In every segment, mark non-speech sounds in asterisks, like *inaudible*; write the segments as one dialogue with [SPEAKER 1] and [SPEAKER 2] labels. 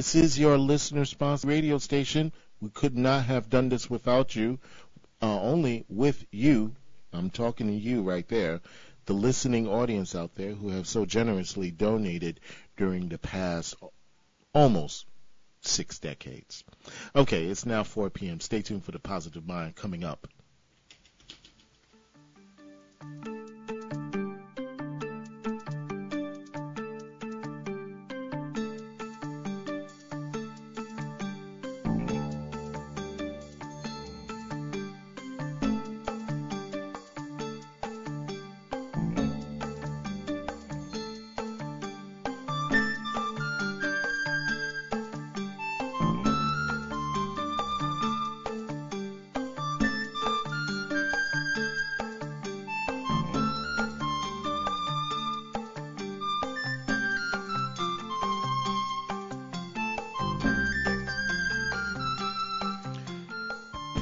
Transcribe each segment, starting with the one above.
[SPEAKER 1] This is your listener sponsored radio station. We could not have done this without you, uh, only with you. I'm talking to you right there, the listening audience out there who have so generously donated during the past almost six decades. Okay, it's now 4 p.m. Stay tuned for the positive mind coming up.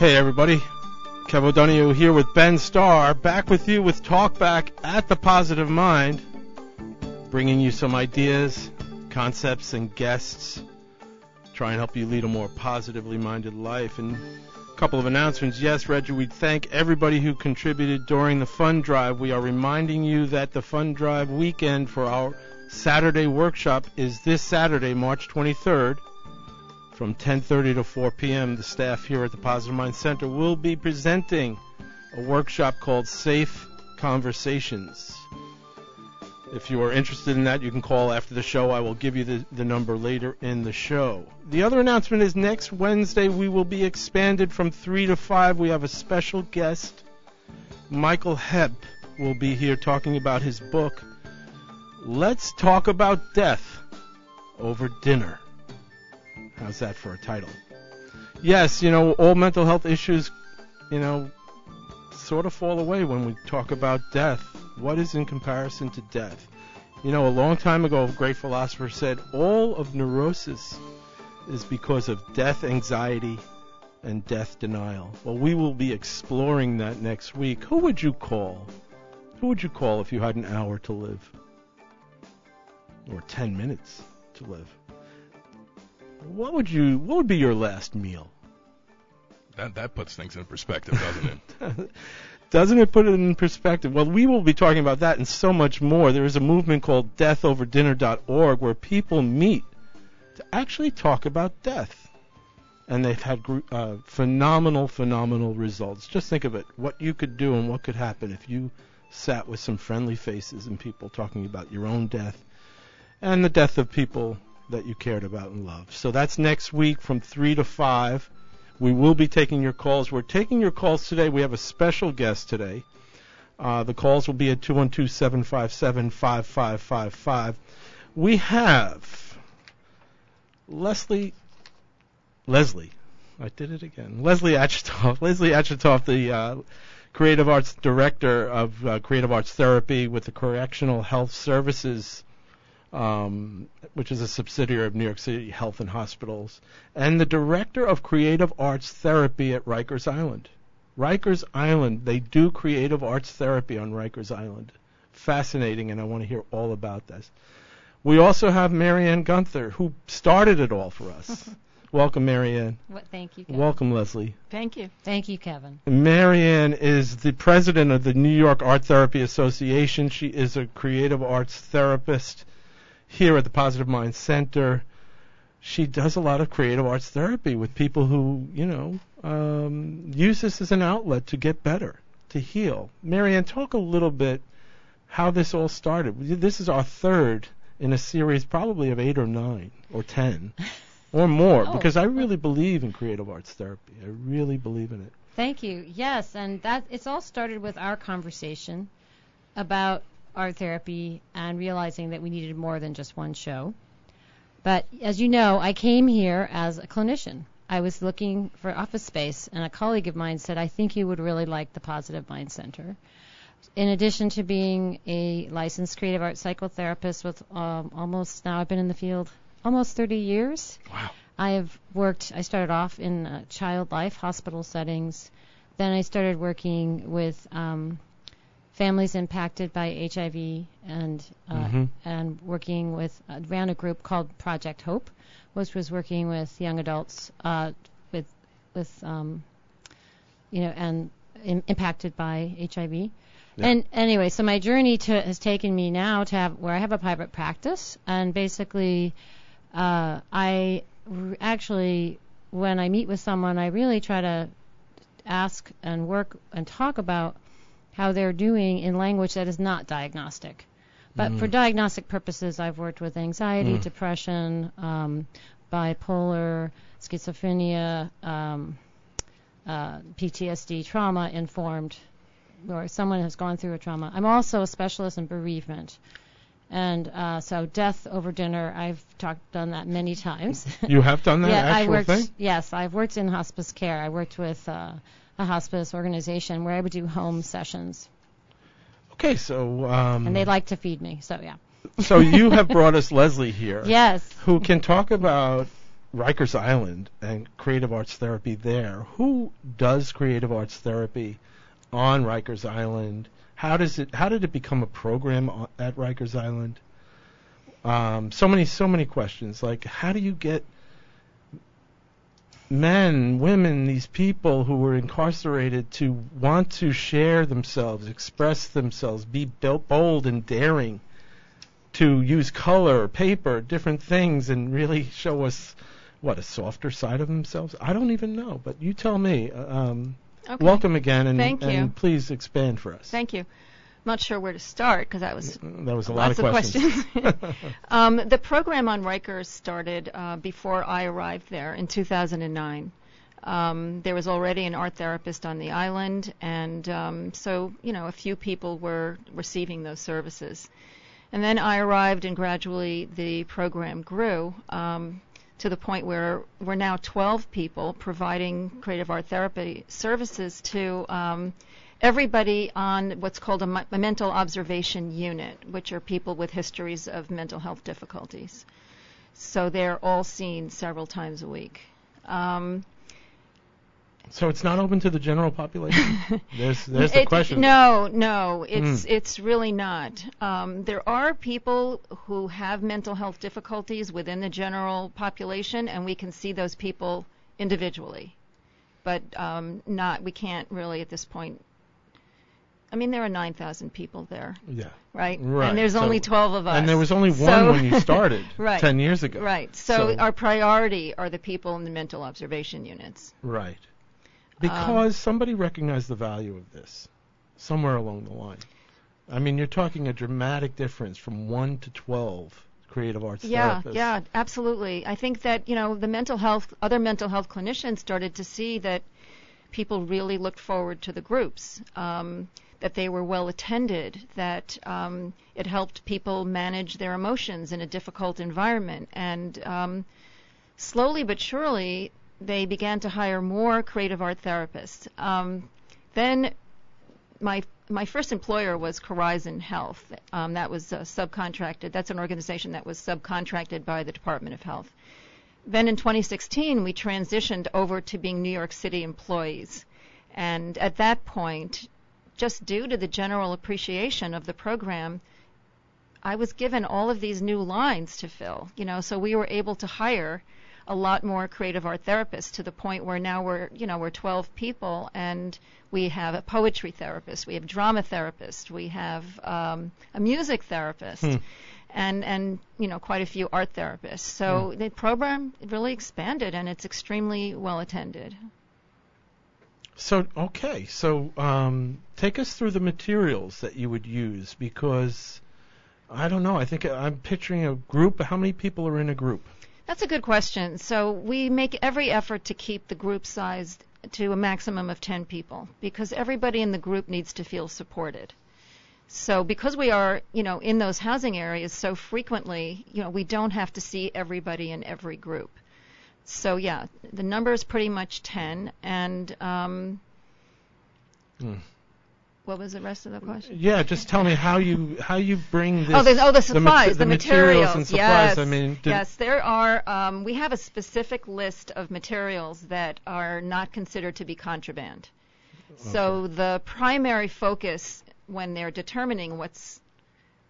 [SPEAKER 2] Hey everybody, Kev O'Donoghue here with Ben Starr, back with you with Talkback at the Positive Mind, bringing you some ideas, concepts, and guests, try and help you lead a more positively minded life. And a couple of announcements. Yes, Reggie, we thank everybody who contributed during the fund drive. We are reminding you that the fund drive weekend for our Saturday workshop is this Saturday, March 23rd from 10:30 to 4 p.m. The staff here at the Positive Mind Center will be presenting a workshop called Safe Conversations. If you are interested in that, you can call after the show. I will give you the, the number later in the show. The other announcement is next Wednesday we will be expanded from 3 to 5. We have a special guest. Michael Hebb will be here talking about his book, Let's Talk About Death Over Dinner. How's that for a title? Yes, you know, all mental health issues, you know, sort of fall away when we talk about death. What is in comparison to death? You know, a long time ago, a great philosopher said all of neurosis is because of death anxiety and death denial. Well, we will be exploring that next week. Who would you call? Who would you call if you had an hour to live? Or 10 minutes to live? What would you? What would be your last meal?
[SPEAKER 3] That that puts things in perspective, doesn't
[SPEAKER 2] it? *laughs* doesn't it put it in perspective? Well, we will be talking about that and so much more. There is a movement called deathoverdinner.org where people meet to actually talk about death. And they've had uh, phenomenal, phenomenal results. Just think of it what you could do and what could happen if you sat with some friendly faces and people talking about your own death and the death of people that you cared about and loved. So that's next week from 3 to 5. We will be taking your calls. We're taking your calls today. We have a special guest today. Uh, the calls will be at 212 757 5555. We have Lesley, Lesley, I did it again. Lesley Achitoff. *laughs* Lesley Achitoff, the uh, Creative Arts Director of uh, Creative Arts Therapy with the Correctional Health Services um, which is a subsidiary of New York City Health and Hospitals, and the director of creative arts therapy at Rikers Island. Rikers Island, they do creative arts therapy on Rikers Island. Fascinating, and I want to hear all about this. We also have Marianne Gunther, who started it all for us. *laughs* Welcome, Marianne.
[SPEAKER 4] What, thank you. Kevin.
[SPEAKER 2] Welcome, Lesley.
[SPEAKER 4] Thank you. Thank you, Kevin.
[SPEAKER 2] Marianne is the president of the New York Art Therapy Association. She is a creative arts therapist here at the Positive Mind Center. She does a lot of creative arts therapy with people who, you know, um, use this as an outlet to get better, to heal. Marianne, talk a little bit how this all started. This is our third in a series, probably of eight or nine or ten or *laughs* more, oh. because I really believe in creative arts therapy. I really believe in it.
[SPEAKER 4] Thank you. Yes, and that it's all started with our conversation about art therapy and realizing that we needed more than just one show. But as you know, I came here as a clinician. I was looking for office space, and a colleague of mine said, I think you would really like the Positive Mind Center. In addition to being a licensed creative arts psychotherapist with um, almost now, I've been in the field almost 30 years.
[SPEAKER 2] Wow.
[SPEAKER 4] I have worked, I started off in uh, child life, hospital settings. Then I started working with um, families impacted by HIV and uh,
[SPEAKER 2] Mhm.
[SPEAKER 4] and working with uh, ran a group called Project Hope, which was working with young adults uh, with with um, you know and im- impacted by HIV.
[SPEAKER 2] Yeah.
[SPEAKER 4] And anyway, so my journey to has taken me now to have where I have a private practice, and basically, uh, I r- actually when I meet with someone, I really try to ask and work and talk about how they're doing in language that is not diagnostic. But for diagnostic purposes, I've worked with anxiety,
[SPEAKER 2] Mm.
[SPEAKER 4] depression, um, bipolar, schizophrenia, um, uh, PTSD, trauma informed, or someone has gone through a trauma. I'm also a specialist in bereavement. And uh, so, death over dinner, I've talked done that many times.
[SPEAKER 2] You have done that *laughs*
[SPEAKER 4] yeah, I worked.
[SPEAKER 2] thing?
[SPEAKER 4] Yes, I've worked in hospice care. I worked with uh, a hospice organization where I would do home sessions,
[SPEAKER 2] Okay, so um,
[SPEAKER 4] and they like to feed me. So yeah.
[SPEAKER 2] so you have brought us Lesley here, *laughs*
[SPEAKER 4] Yes.
[SPEAKER 2] who can talk about Rikers Island and creative arts therapy there. Who does creative arts therapy on Rikers Island? How does it? How did it become a program o- at Rikers Island? Um, so many, so many questions. Like, how do you get men, women, these people who were incarcerated to want to share themselves, express themselves, be bold and daring, to use color, paper, different things, and really show us what a softer side of themselves? I don't even know, but you tell me. Uh, Um,
[SPEAKER 5] Okay.
[SPEAKER 2] Welcome again, and, and please expand for us.
[SPEAKER 5] Thank you. I'm not sure where to start because that was
[SPEAKER 2] That was a lot
[SPEAKER 5] lots
[SPEAKER 2] of questions. *laughs* *laughs*
[SPEAKER 5] um, the program on Rikers started uh, before I arrived there in 2009. Um, there was already an art therapist on the island, and um, so you know a few people were receiving those services. And then I arrived, and gradually the program grew um, to the point where we're now 12 people providing creative art therapy services to um, everybody on what's called a, a mental observation unit, which are people with histories of mental health difficulties. So they're all seen several times a week. Um,
[SPEAKER 2] so it's not open to the general population. *laughs* there's there's the
[SPEAKER 5] it-
[SPEAKER 2] question.
[SPEAKER 5] No, no, it's
[SPEAKER 2] Mm.
[SPEAKER 5] it's really not. Um, there are people who have mental health difficulties within the general population, and we can see those people individually, but um, not. We can't really at this point. I mean, there are 9,000 people there,
[SPEAKER 2] Yeah.
[SPEAKER 5] right?
[SPEAKER 2] Right,
[SPEAKER 5] And there's
[SPEAKER 2] so-
[SPEAKER 5] only 12 of us.
[SPEAKER 2] And there was only one
[SPEAKER 5] So-
[SPEAKER 2] when you *laughs* started
[SPEAKER 5] Right.
[SPEAKER 2] ten years ago.
[SPEAKER 5] Right. So,
[SPEAKER 2] So-
[SPEAKER 5] our priority are the people in the mental observation units.
[SPEAKER 2] Right.
[SPEAKER 5] Um,
[SPEAKER 2] Because somebody recognized the value of this somewhere along the line. I mean, you're talking a dramatic difference from 1 to 12 creative arts
[SPEAKER 5] Yeah,
[SPEAKER 2] therapists.
[SPEAKER 5] yeah, absolutely. I think that you know the mental health, other mental health clinicians started to see that people really looked forward to the groups, um, that they were well attended, that um, it helped people manage their emotions in a difficult environment, and um, slowly but surely they began to hire more creative art therapists. Um, then my my first employer was Horizon Health. Um, that was uh, subcontracted. That's an organization that was subcontracted by the Department of Health. Then in 2016, we transitioned over to being New York City employees, and at that point, just due to the general appreciation of the program, I was given all of these new lines to fill. You know, so we were able to hire a lot more creative art therapists to the point where now we're you know we're 12 people and we have a poetry therapist, we have drama therapist, we have um, a music therapist, and and you know quite a few art therapists. So the program really expanded and it's extremely well attended.
[SPEAKER 2] So okay, so um, take us through the materials that you would use because I don't know. I think I'm picturing a group. How many people are in a group?
[SPEAKER 5] That's a good question. So we make every effort to keep the group size to a maximum of 10 people because everybody in the group needs to feel supported. So because we are, you know, in those housing areas so frequently, you know, we don't have to see everybody in every group. So yeah, the number is pretty much 10 and um
[SPEAKER 2] Hmm.
[SPEAKER 5] what was the rest of the question?
[SPEAKER 2] Yeah, just tell me how you how you bring this.
[SPEAKER 5] Oh, there's, oh, the supplies, the,
[SPEAKER 2] materials and supplies.
[SPEAKER 5] Yes,
[SPEAKER 2] I mean,
[SPEAKER 5] yes, there are. Um, we have a specific list of materials that are not considered to be contraband. So the primary focus when they're determining what's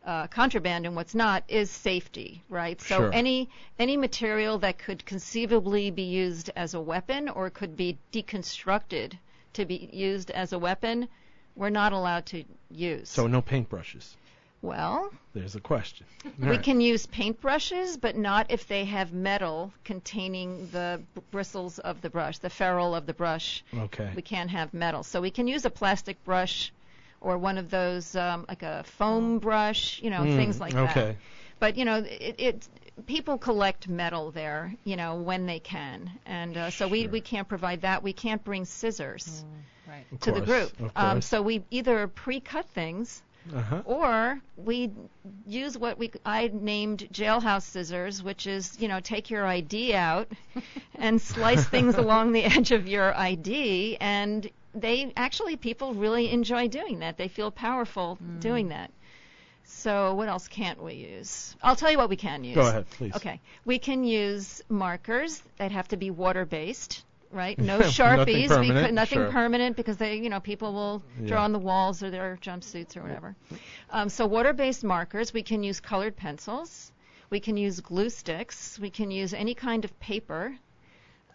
[SPEAKER 5] uh, contraband and what's not is safety, right? So
[SPEAKER 2] Sure.
[SPEAKER 5] any any material that could conceivably be used as a weapon or could be deconstructed to be used as a weapon, we're not allowed to use.
[SPEAKER 2] So no paintbrushes.
[SPEAKER 5] well,
[SPEAKER 2] There's a question.
[SPEAKER 5] we
[SPEAKER 2] Right.
[SPEAKER 5] can use paintbrushes, but not if they have metal containing the bristles of the brush, the ferrule of the brush.
[SPEAKER 2] Okay.
[SPEAKER 5] We can't have metal. So we can use a plastic brush or one of those, um, like a foam brush, you know,
[SPEAKER 2] Mm,
[SPEAKER 5] things like that.
[SPEAKER 2] Okay.
[SPEAKER 5] But, you know, it, it people collect metal there, you know, when they can. And uh, so we,
[SPEAKER 2] Sure.
[SPEAKER 5] we can't provide that. We can't bring scissors
[SPEAKER 4] Right.
[SPEAKER 2] Of
[SPEAKER 5] to the group.
[SPEAKER 2] Of
[SPEAKER 5] Um,
[SPEAKER 2] course.
[SPEAKER 5] so we either pre-cut things
[SPEAKER 2] uh-huh.
[SPEAKER 5] or we use what we I named jailhouse scissors, which is you know take your ID out *laughs* and slice things along the edge of your ID, and they actually people really enjoy doing that. They feel powerful doing that. So what else can't we use? I'll tell you what we can use.
[SPEAKER 2] Go ahead, please.
[SPEAKER 5] Okay, we can use markers that have to be water-based, right? *laughs* No
[SPEAKER 2] Nothing
[SPEAKER 5] sharpies,
[SPEAKER 2] permanent,
[SPEAKER 5] because nothing
[SPEAKER 2] sure.
[SPEAKER 5] permanent because they, you know, people will draw
[SPEAKER 2] Yeah.
[SPEAKER 5] on the walls or their jumpsuits or whatever. Um, so water-based markers. We can use colored pencils. We can use glue sticks. We can use any kind of paper,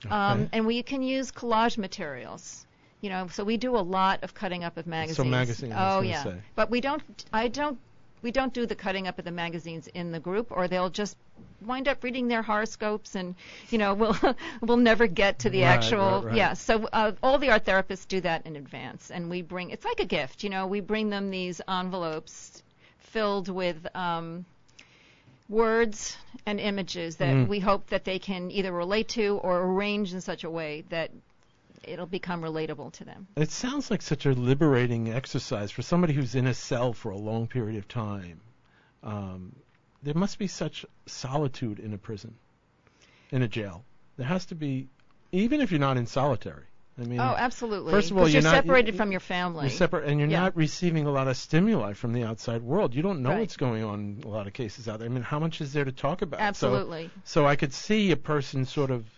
[SPEAKER 5] um,
[SPEAKER 2] Okay.
[SPEAKER 5] and we can use collage materials. You know, so we do a lot of cutting up of magazines.
[SPEAKER 2] So magazines,
[SPEAKER 5] Oh yeah,
[SPEAKER 2] say.
[SPEAKER 5] but we don't. I don't. We don't do the cutting up of the magazines in the group, or they'll just wind up reading their horoscopes, and you know, *laughs* we'll we'll never get to the
[SPEAKER 2] Right,
[SPEAKER 5] actual.
[SPEAKER 2] right, right.
[SPEAKER 5] Yeah. So uh, all the art therapists do that in advance, and we bring. It's like a gift, you know. We bring them these envelopes filled with. Um, words and images that
[SPEAKER 2] Mm.
[SPEAKER 5] we hope that they can either relate to or arrange in such a way that it'll become relatable to them.
[SPEAKER 2] It sounds like such a liberating exercise for somebody who's in a cell for a long period of time. Um, there must be such solitude in a prison, in a jail. There has to be, even if you're not in solitary. I mean,
[SPEAKER 5] Oh, absolutely.
[SPEAKER 2] First of all, you're
[SPEAKER 5] you're,
[SPEAKER 2] not-
[SPEAKER 5] separated
[SPEAKER 2] you-
[SPEAKER 5] from your family.
[SPEAKER 2] you're separate, and you're
[SPEAKER 5] Yeah.
[SPEAKER 2] not receiving a lot of stimuli from the outside world. You don't know
[SPEAKER 5] Right.
[SPEAKER 2] what's going on in a lot of cases out there. I mean, how much is there to talk about? So-
[SPEAKER 5] Absolutely.
[SPEAKER 2] So, I could see a person sort of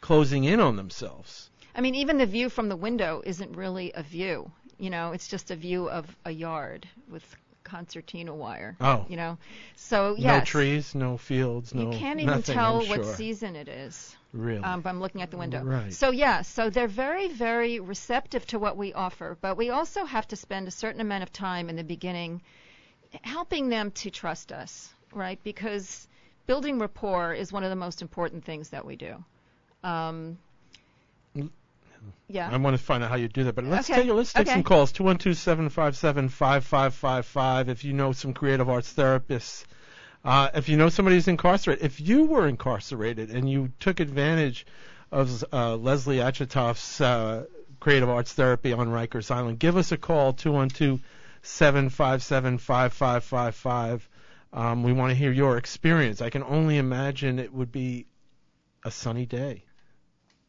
[SPEAKER 2] closing in on themselves.
[SPEAKER 5] I mean, even the view from the window isn't really a view. You know, it's just a view of a yard with concertina wire.
[SPEAKER 2] Oh.
[SPEAKER 5] You know, so yes.
[SPEAKER 2] No trees, no fields, no
[SPEAKER 5] You can't even
[SPEAKER 2] nothing,
[SPEAKER 5] tell
[SPEAKER 2] I'm
[SPEAKER 5] what
[SPEAKER 2] sure.
[SPEAKER 5] season it is.
[SPEAKER 2] Really?
[SPEAKER 5] Um, I'm looking at the window.
[SPEAKER 2] Right.
[SPEAKER 5] So yeah, so they're very, very receptive to what we offer, but we also have to spend a certain amount of time in the beginning helping them to trust us, right? Because building rapport is one of the most important things that we do. Um. Yeah.
[SPEAKER 2] I want to find out how you do that, but let's
[SPEAKER 5] Okay,
[SPEAKER 2] take let's take
[SPEAKER 5] okay.
[SPEAKER 2] some calls. Two one two seven five seven five five five five. If you know some creative arts therapists, uh, if you know somebody who's incarcerated, if you were incarcerated and you took advantage of uh, Lesley Achitoff's uh, creative arts therapy on Rikers Island, give us a call. Two one two seven five seven five five five five. Um, we want to hear your experience. I can only imagine it would be a sunny day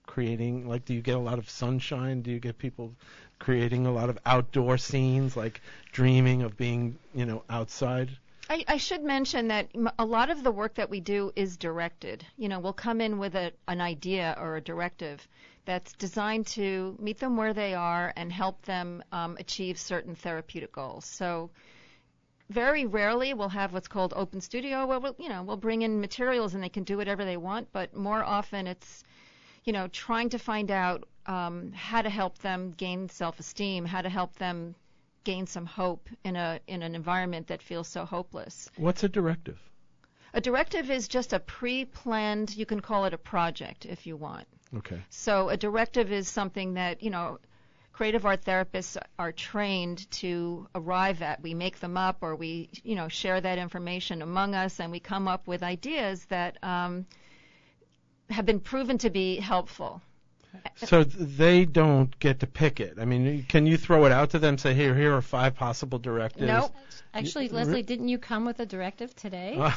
[SPEAKER 2] creating like do you get a lot of sunshine do you get people creating a lot of outdoor scenes like dreaming of being you know outside
[SPEAKER 5] I, I should mention that a lot of the work that we do is directed. You know, we'll come in with a, an idea or a directive that's designed to meet them where they are and help them um, achieve certain therapeutic goals. So, very rarely we'll have what's called open studio, where we'll, you know, we'll bring in materials and they can do whatever they want. But more often, it's you know, trying to find out um, how to help them gain self-esteem, how to help them gain some hope in a in an environment that feels so hopeless.
[SPEAKER 2] what's a directive
[SPEAKER 5] A directive is just a pre-planned, you can call it a project if you want.
[SPEAKER 2] okay
[SPEAKER 5] So a directive is something that, you know, creative art therapists are trained to arrive at. We make them up or we, you know, share that information among us and we come up with ideas that um, have been proven to be helpful.
[SPEAKER 2] So they don't get to pick it i mean can you throw it out to them say here here are five possible directives
[SPEAKER 5] Nope.
[SPEAKER 4] Actually,
[SPEAKER 2] re-
[SPEAKER 4] Lesley, didn't you come with a directive today?
[SPEAKER 2] Uh,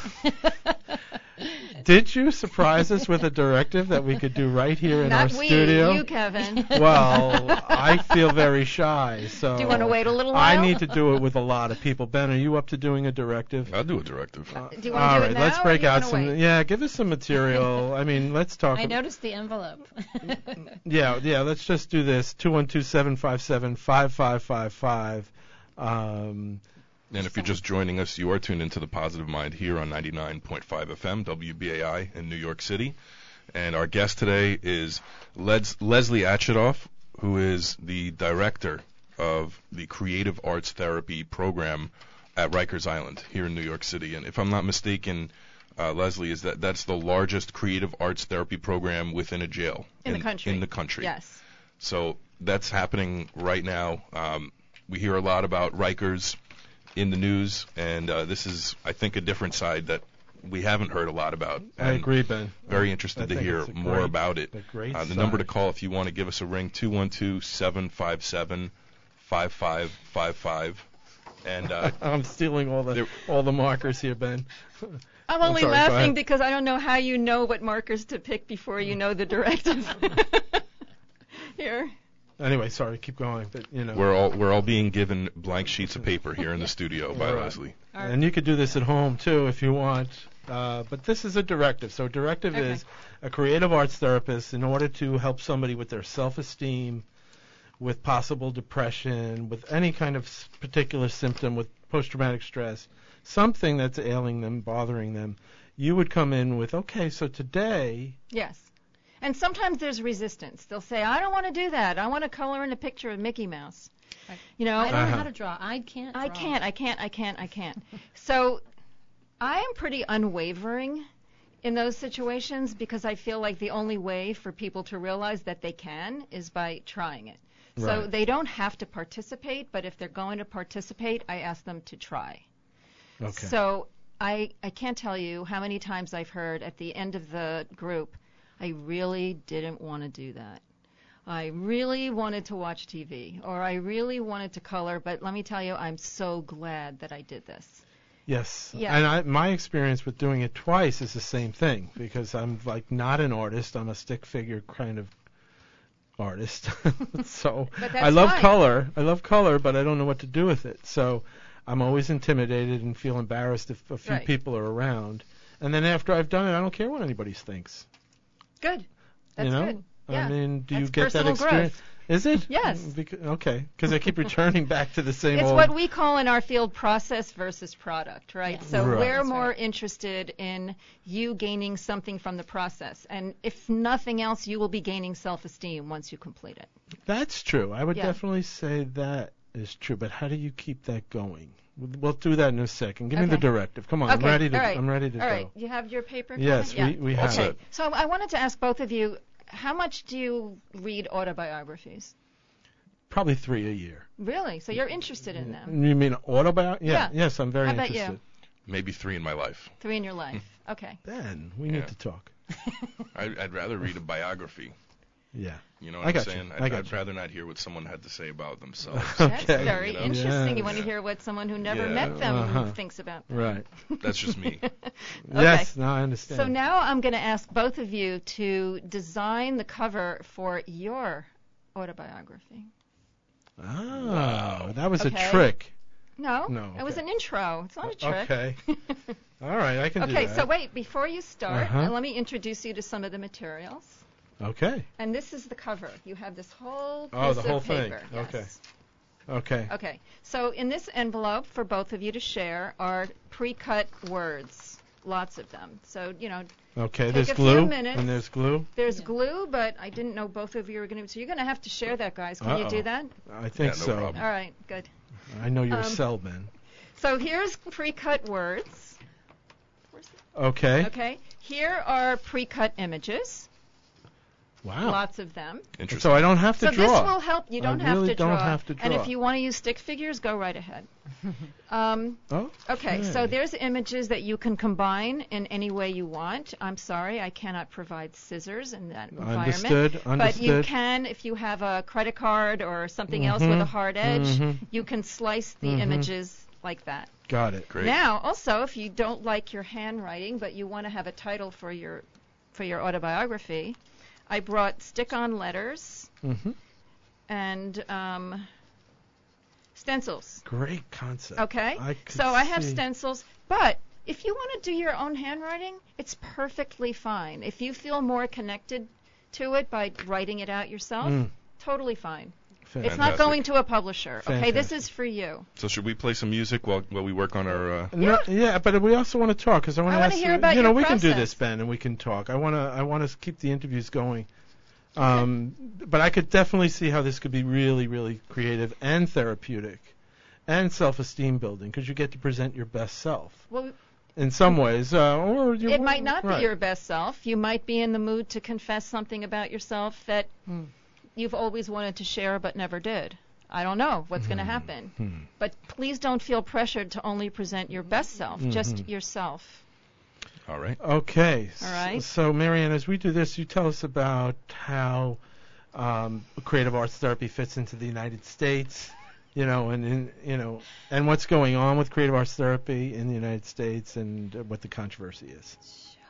[SPEAKER 2] did you surprise us with a directive that we could do right here in
[SPEAKER 5] Not
[SPEAKER 2] our
[SPEAKER 5] we,
[SPEAKER 2] studio
[SPEAKER 5] you, Kevin. *laughs*
[SPEAKER 2] well i feel very shy so
[SPEAKER 5] Do you want to wait a little
[SPEAKER 2] longer?
[SPEAKER 5] I
[SPEAKER 2] need to do it with a lot of people. Ben, are you up to doing a directive?
[SPEAKER 3] I'll do a directive.
[SPEAKER 5] Do you want to do
[SPEAKER 2] right,
[SPEAKER 5] it now?
[SPEAKER 2] let's break out some.
[SPEAKER 5] wait?
[SPEAKER 2] Yeah, give us some material. I mean, let's talk. *laughs*
[SPEAKER 4] I
[SPEAKER 2] ab-
[SPEAKER 4] noticed the envelope.
[SPEAKER 2] Yeah, yeah. Let's just do this. Two one two seven five seven five five five five. Um,
[SPEAKER 3] And if you're just joining us, you are tuned into the Positive Mind here on 99.5 FM WBAI in New York City. And our guest today is Les- Lesley Achitoff, who is the director of the Creative Arts Therapy program at Rikers Island here in New York City. And if I'm not mistaken, uh, Lesley, is that that's the largest creative arts therapy program within a jail
[SPEAKER 5] In the country.
[SPEAKER 3] In the country.
[SPEAKER 5] Yes.
[SPEAKER 3] So that's happening right now. Um, we hear a lot about Rikers in the news, and uh, this is, I think, a different side that we haven't heard a lot about.
[SPEAKER 2] I agree, Ben.
[SPEAKER 3] Very
[SPEAKER 2] I
[SPEAKER 3] interested to hear more
[SPEAKER 2] great-
[SPEAKER 3] about it.
[SPEAKER 2] a great
[SPEAKER 3] Uh, the number to call if you want to give us a ring: 212-757-5555. And uh, *laughs*
[SPEAKER 2] I'm stealing all the all the markers here, Ben. *laughs*
[SPEAKER 5] I'm
[SPEAKER 2] I'm
[SPEAKER 5] only
[SPEAKER 2] sorry,
[SPEAKER 5] laughing because I don't know how you know what markers to pick before you know the directive. *laughs* Here.
[SPEAKER 2] Anyway, sorry, keep going. But you know,
[SPEAKER 3] we're all we're all being given blank sheets of paper here in the *laughs* studio by
[SPEAKER 2] Right.
[SPEAKER 3] Lesley.
[SPEAKER 2] and you could do this at home too if you want. Uh, but this is a directive. So, directive
[SPEAKER 5] Okay.
[SPEAKER 2] is a creative arts therapist in order to help somebody with their self-esteem, with possible depression, with any kind of particular symptom, with post-traumatic stress, something that's ailing them, bothering them. You would come in with, okay, so today
[SPEAKER 5] Yes. And sometimes there's resistance. They'll say, I don't want to do that. I want to color in a picture of Mickey Mouse.
[SPEAKER 4] Right.
[SPEAKER 5] You know,
[SPEAKER 4] I don't know
[SPEAKER 2] Uh-huh.
[SPEAKER 4] how to draw. I can't.
[SPEAKER 5] I can't, I can't, I can't, I can't. so I am pretty unwavering in those situations because I feel like the only way for people to realize that they can is by trying it. So they don't have to participate, but if they're going to participate, I ask them to try.
[SPEAKER 2] okay.
[SPEAKER 5] So I I can't tell you how many times I've heard at the end of the group, I really didn't want to do that. I really wanted to watch TV or I really wanted to color, but let me tell you, I'm so glad that I did this.
[SPEAKER 2] Yes.
[SPEAKER 5] Yeah.
[SPEAKER 2] And I, my experience with doing it twice is the same thing because I'm like not an artist. I'm a stick figure kind of artist. *laughs* so I love
[SPEAKER 5] fine.
[SPEAKER 2] color. I love color, but I don't know what to do with it. So I'm always intimidated and feel embarrassed if a few
[SPEAKER 5] Right.
[SPEAKER 2] people are around. And then after I've done it, I don't care what anybody thinks.
[SPEAKER 5] Good. That's
[SPEAKER 2] you know?
[SPEAKER 5] good. Yeah.
[SPEAKER 2] I mean, do you get that experience?
[SPEAKER 5] growth.
[SPEAKER 2] Is it?
[SPEAKER 5] Yes.
[SPEAKER 2] Mm, Beca- okay. Because I keep returning *laughs* back to the same
[SPEAKER 5] It's what we call in our field process versus product, right?
[SPEAKER 4] Yeah.
[SPEAKER 5] So
[SPEAKER 2] Right.
[SPEAKER 5] we're
[SPEAKER 4] That's
[SPEAKER 5] more
[SPEAKER 4] right.
[SPEAKER 5] interested in you gaining something from the process. And if nothing else, you will be gaining self-esteem once you complete it.
[SPEAKER 2] That's true. I would
[SPEAKER 5] Yeah.
[SPEAKER 2] definitely say that is true. But how do you keep that going? We'll- do that in a second. Give me the directive. Come on,
[SPEAKER 5] okay.
[SPEAKER 2] I'm ready to.
[SPEAKER 5] all right.
[SPEAKER 2] I'm ready to
[SPEAKER 5] All
[SPEAKER 2] go.
[SPEAKER 5] right. You have your paper?
[SPEAKER 2] Yes,
[SPEAKER 5] Kevin?
[SPEAKER 2] we, we have
[SPEAKER 3] set.
[SPEAKER 2] it.
[SPEAKER 5] So I wanted to ask both of you, how much do you read autobiographies?
[SPEAKER 2] Probably three a year.
[SPEAKER 5] Really? So you're interested in them?
[SPEAKER 2] You mean autobiography? Yeah,
[SPEAKER 5] Yeah.
[SPEAKER 2] Yes, I'm very
[SPEAKER 5] How about you?
[SPEAKER 3] Maybe three in my life.
[SPEAKER 5] Three in your life. Okay.
[SPEAKER 2] Ben, we
[SPEAKER 3] Yeah.
[SPEAKER 2] need to talk. *laughs*
[SPEAKER 3] I, I'd rather read a biography.
[SPEAKER 2] Yeah.
[SPEAKER 3] You know what I'm
[SPEAKER 2] got you.
[SPEAKER 3] saying?
[SPEAKER 2] I
[SPEAKER 3] I'd,
[SPEAKER 2] got
[SPEAKER 3] I'd rather not hear what someone had to say about themselves. *laughs*
[SPEAKER 5] That's very
[SPEAKER 3] You know?
[SPEAKER 5] interesting.
[SPEAKER 2] Yeah.
[SPEAKER 5] You want to hear what someone who never
[SPEAKER 3] Yeah.
[SPEAKER 5] met them
[SPEAKER 2] Uh-huh.
[SPEAKER 5] thinks about them.
[SPEAKER 2] Right. *laughs*
[SPEAKER 3] That's just me.
[SPEAKER 2] Yes. now I understand.
[SPEAKER 5] So now I'm going to ask both of you to design the cover for your autobiography.
[SPEAKER 2] Oh, that was
[SPEAKER 5] Okay.
[SPEAKER 2] a trick.
[SPEAKER 5] No,
[SPEAKER 2] No,
[SPEAKER 5] it was an intro. It's not a trick.
[SPEAKER 2] Okay. *laughs* All right, I can do
[SPEAKER 5] okay, so wait, before you start,
[SPEAKER 2] Uh-huh.
[SPEAKER 5] uh, let me introduce you to some of the materials.
[SPEAKER 2] Okay.
[SPEAKER 5] And this is the cover. You have this whole piece
[SPEAKER 2] Oh, the
[SPEAKER 5] of
[SPEAKER 2] whole thing.
[SPEAKER 5] paper.
[SPEAKER 2] Okay.
[SPEAKER 5] Yes.
[SPEAKER 2] Okay.
[SPEAKER 5] Okay. So in this envelope for both of you to share are pre-cut words, lots of them. So you know,
[SPEAKER 2] Okay.
[SPEAKER 5] Take
[SPEAKER 2] There's
[SPEAKER 5] a few
[SPEAKER 2] glue.
[SPEAKER 5] minutes.
[SPEAKER 2] And there's glue.
[SPEAKER 5] there's
[SPEAKER 4] Yeah.
[SPEAKER 5] glue, but I didn't know both of you were going to. So you're going to have to share that, guys. Can you
[SPEAKER 2] Uh-oh.
[SPEAKER 5] do that?
[SPEAKER 2] I think
[SPEAKER 3] Yeah, no
[SPEAKER 2] so.
[SPEAKER 3] problem.
[SPEAKER 5] All right. Good.
[SPEAKER 2] I know you're a
[SPEAKER 5] Um,
[SPEAKER 2] cell, Ben.
[SPEAKER 5] So here's pre-cut words.
[SPEAKER 2] Okay.
[SPEAKER 5] Okay. Here are pre-cut images.
[SPEAKER 2] Wow.
[SPEAKER 5] Lots of them.
[SPEAKER 3] Interesting.
[SPEAKER 2] So I don't have to
[SPEAKER 5] So
[SPEAKER 2] draw.
[SPEAKER 5] this will help. You don't have
[SPEAKER 2] really
[SPEAKER 5] to
[SPEAKER 2] don't
[SPEAKER 5] draw.
[SPEAKER 2] have to draw.
[SPEAKER 5] And if you want to use stick figures, go right ahead. *laughs* um,
[SPEAKER 2] oh.
[SPEAKER 5] okay, so there's images that you can combine in any way you want. I'm sorry, I cannot provide scissors in that environment.
[SPEAKER 2] Understood. Understood.
[SPEAKER 5] But you can, if you have a credit card or something else with a
[SPEAKER 2] Mhm,
[SPEAKER 5] hard edge,
[SPEAKER 2] mhm.
[SPEAKER 5] you can slice the
[SPEAKER 2] Mhm.
[SPEAKER 5] images like that.
[SPEAKER 2] Got it.
[SPEAKER 3] Great.
[SPEAKER 5] Now, also, if you don't like your handwriting, but you want to have a title for your for your autobiography, I brought stick-on letters
[SPEAKER 2] hmm
[SPEAKER 5] and um, stencils.
[SPEAKER 2] Great concept.
[SPEAKER 5] Okay.
[SPEAKER 2] I
[SPEAKER 5] so I have
[SPEAKER 2] see-
[SPEAKER 5] stencils, but if you want to do your own handwriting, it's perfectly fine. If you feel more connected to it by writing it out yourself,
[SPEAKER 2] Mm,
[SPEAKER 5] totally fine. It's not
[SPEAKER 3] Fantastic.
[SPEAKER 5] going to a publisher. Okay, this is for you.
[SPEAKER 3] So should we play some music while while we work on our? Uh,
[SPEAKER 2] No, yeah, but we also want to talk because I want
[SPEAKER 5] I
[SPEAKER 2] to
[SPEAKER 5] wanna
[SPEAKER 2] ask
[SPEAKER 5] hear
[SPEAKER 2] you.
[SPEAKER 5] about
[SPEAKER 2] you know,
[SPEAKER 5] your
[SPEAKER 2] we can do
[SPEAKER 5] process.
[SPEAKER 2] this, Ben, and we can talk. I want to. I want to keep the interviews going. Um, but I could definitely see how this could be really, really creative and therapeutic, and self-esteem building because you get to present your best self
[SPEAKER 5] Well,
[SPEAKER 2] in some ways, uh, or you
[SPEAKER 5] it might not
[SPEAKER 2] right.
[SPEAKER 5] be your best self. You might be in the mood to confess something about yourself that
[SPEAKER 2] Hmm.
[SPEAKER 5] You've always wanted to share but never did. I don't know what's going to happen. But please don't feel pressured to only present your best self,
[SPEAKER 2] Hmm.
[SPEAKER 5] just yourself.
[SPEAKER 3] all right.
[SPEAKER 2] Okay.
[SPEAKER 5] All right.
[SPEAKER 2] So, Marianne, as we do this, you tell us about how um, creative arts therapy fits into the United States, you know, and in, you know, and what's going on with creative arts therapy in the United States, and uh, what the controversy is.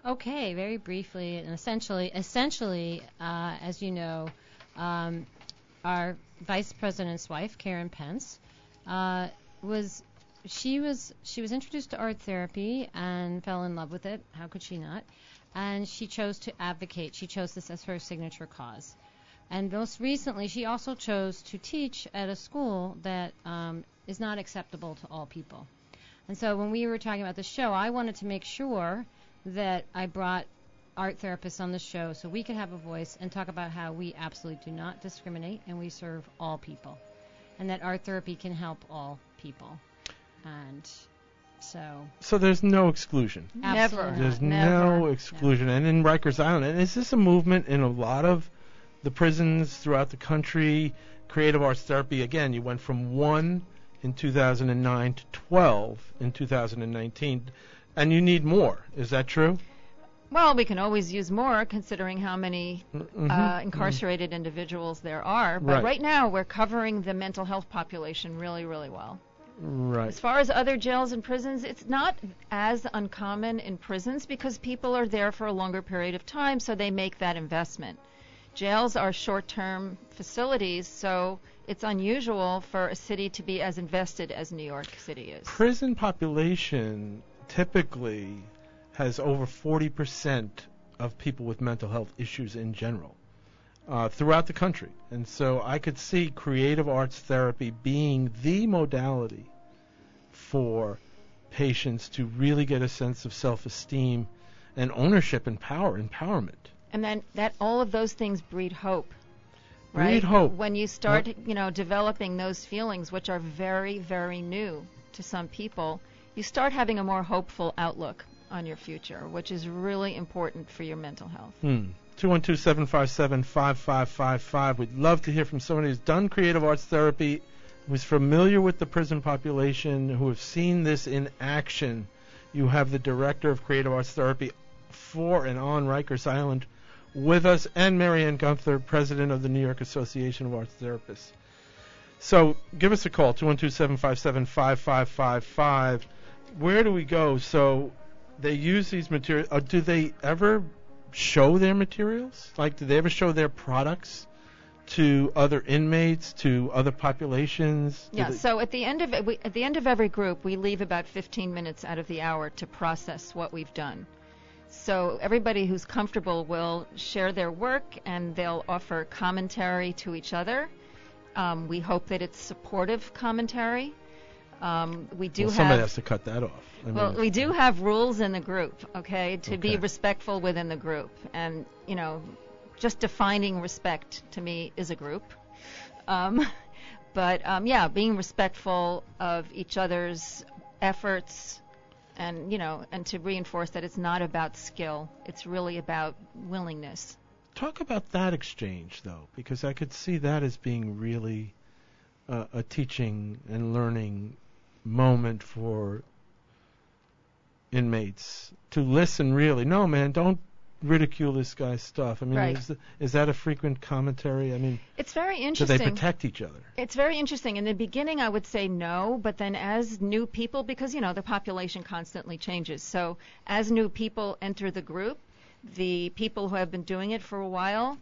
[SPEAKER 4] Okay, very briefly and essentially, essentially, uh, as you know, um, our vice president's wife, Karen Pence, uh, was she was she was introduced to art therapy and fell in love with it. How could she not? And she chose to advocate. She chose this as her signature cause. And most recently, she also chose to teach at a school that um, is not acceptable to all people. And so when we were talking about the show, I wanted to make sure that I brought art therapists on the show so we could have a voice and talk about how we absolutely do not discriminate and we serve all people. And that art therapy can help all people. And so,
[SPEAKER 2] So there's no exclusion.
[SPEAKER 5] Never.
[SPEAKER 4] absolutely
[SPEAKER 2] There's.
[SPEAKER 5] Never.
[SPEAKER 2] no exclusion. And in Rikers Island, and is this a movement in a lot of the prisons throughout the country? Creative arts therapy, again, you went from one in 2009 to 12 in 2019, and you need more. Is that true?
[SPEAKER 5] Well, we can always use more considering how many
[SPEAKER 2] Mhm.
[SPEAKER 5] uh, incarcerated individuals there are. But
[SPEAKER 2] Right.
[SPEAKER 5] right now, we're covering the mental health population really, really well.
[SPEAKER 2] Right.
[SPEAKER 5] As far as other jails and prisons, it's not as uncommon in prisons because people are there for a longer period of time, so they make that investment. Jails are short term facilities, so it's unusual for a city to be as invested as New York City is.
[SPEAKER 2] Prison population typically has over 40% of people with mental health issues in general uh, throughout the country. And so I could see creative arts therapy being the modality for patients to really get a sense of self-esteem and ownership and power, empowerment.
[SPEAKER 5] And then that all of those things breed hope. Right?
[SPEAKER 2] Breed hope.
[SPEAKER 5] When you start, you know, developing those feelings which are very very new to some people, you start having a more hopeful outlook on your future, which is really important for your mental health.
[SPEAKER 2] Hmm. 212-757-5555. We'd love to hear from somebody who's done creative arts therapy, who's familiar with the prison population, who have seen this in action. You have the director of creative arts therapy for and on Rikers Island with us, and Marianne Gunther, president of the New York Association of Arts Therapists. So give us a call, 212-757-5555. Where do we go? So they use these materials. Uh, do they ever show their materials? Like, do they ever show their products to other inmates, to other populations?
[SPEAKER 5] Yeah. So at the end of we, at the end of every group, we leave about 15 minutes out of the hour to process what we've done. So everybody who's comfortable will share their work and they'll offer commentary to each other. Um, we hope that it's supportive commentary. Um, we do
[SPEAKER 2] well,
[SPEAKER 5] have
[SPEAKER 2] somebody has to cut that off. I
[SPEAKER 5] well,
[SPEAKER 2] mean,
[SPEAKER 5] we do have rules in the group, okay, to
[SPEAKER 2] Okay.
[SPEAKER 5] be respectful within the group. And, you know, just defining respect to me is a group. Um, *laughs* but, um, yeah, being respectful of each other's efforts and, you know, and to reinforce that it's not about skill, it's really about willingness.
[SPEAKER 2] talk about that exchange though, because I could see that as being really uh, a teaching and learning moment for inmates to listen. Really, no, man, don't ridicule this guy's stuff. I mean,
[SPEAKER 5] Right.
[SPEAKER 2] is, is that a frequent commentary? I mean,
[SPEAKER 5] It's very interesting.
[SPEAKER 2] do they protect each other?
[SPEAKER 5] It's very interesting. In the beginning, I would say no, but then as new people, because you know the population constantly changes, so as new people enter the group, the people who have been doing it for a while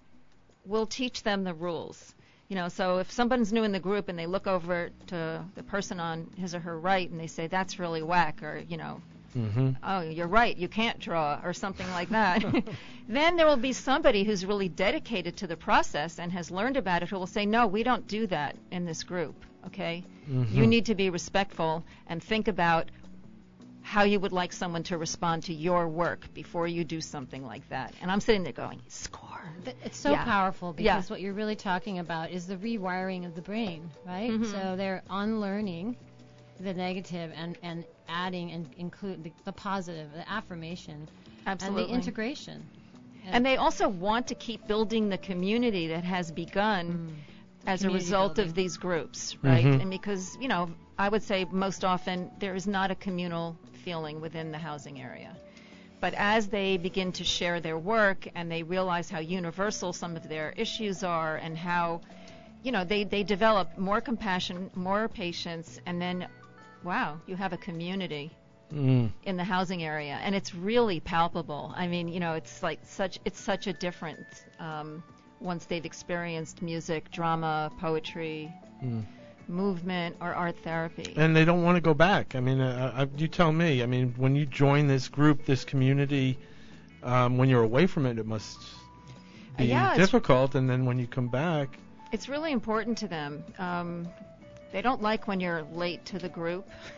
[SPEAKER 5] will teach them the rules. You know, so if someone's new in the group and they look over to the person on his or her right and they say that's really whack, or you know,
[SPEAKER 2] Mm-hmm.
[SPEAKER 5] oh, you're right, you can't draw, or something like that. *laughs* then there will be somebody who's really dedicated to the process and has learned about it who will say, no, we don't do that in this group, okay?
[SPEAKER 2] Mm-hmm.
[SPEAKER 5] You need to be respectful and think about how you would like someone to respond to your work before you do something like that. And I'm sitting there going, score.
[SPEAKER 4] Th- It's so
[SPEAKER 5] Yeah.
[SPEAKER 4] powerful
[SPEAKER 5] Yeah.
[SPEAKER 4] because what you're really talking about is the rewiring of the brain, right?
[SPEAKER 5] Mhm.
[SPEAKER 4] So they're unlearning the negative and, and adding and include the, the positive, the affirmation,
[SPEAKER 5] Absolutely.
[SPEAKER 4] and the integration.
[SPEAKER 5] And they also want to keep building the community that has begun as a
[SPEAKER 4] Mm. Community
[SPEAKER 5] result
[SPEAKER 4] building.
[SPEAKER 5] of these groups, right?
[SPEAKER 2] Mhm.
[SPEAKER 5] And because, you know, I would say most often there is not a communal feeling within the housing area. But as they begin to share their work and they realize how universal some of their issues are and how, you know, they, they develop more compassion, more patience, and then, wow, you have a community
[SPEAKER 2] Mm.
[SPEAKER 5] in the housing area, and it's really palpable. I mean, you know, it's like such it's such a difference um, once they've experienced music, drama, poetry,
[SPEAKER 2] Mm.
[SPEAKER 5] Movement, or art therapy.
[SPEAKER 2] And they don't want to go back. I mean, uh, uh, you tell me. I mean, when you join this group, this community, um, when you're away from it, it must be
[SPEAKER 5] yeah,
[SPEAKER 2] difficult. And then when you come back,
[SPEAKER 5] It's really important to them. Um, they don't like when you're late to the group. *laughs*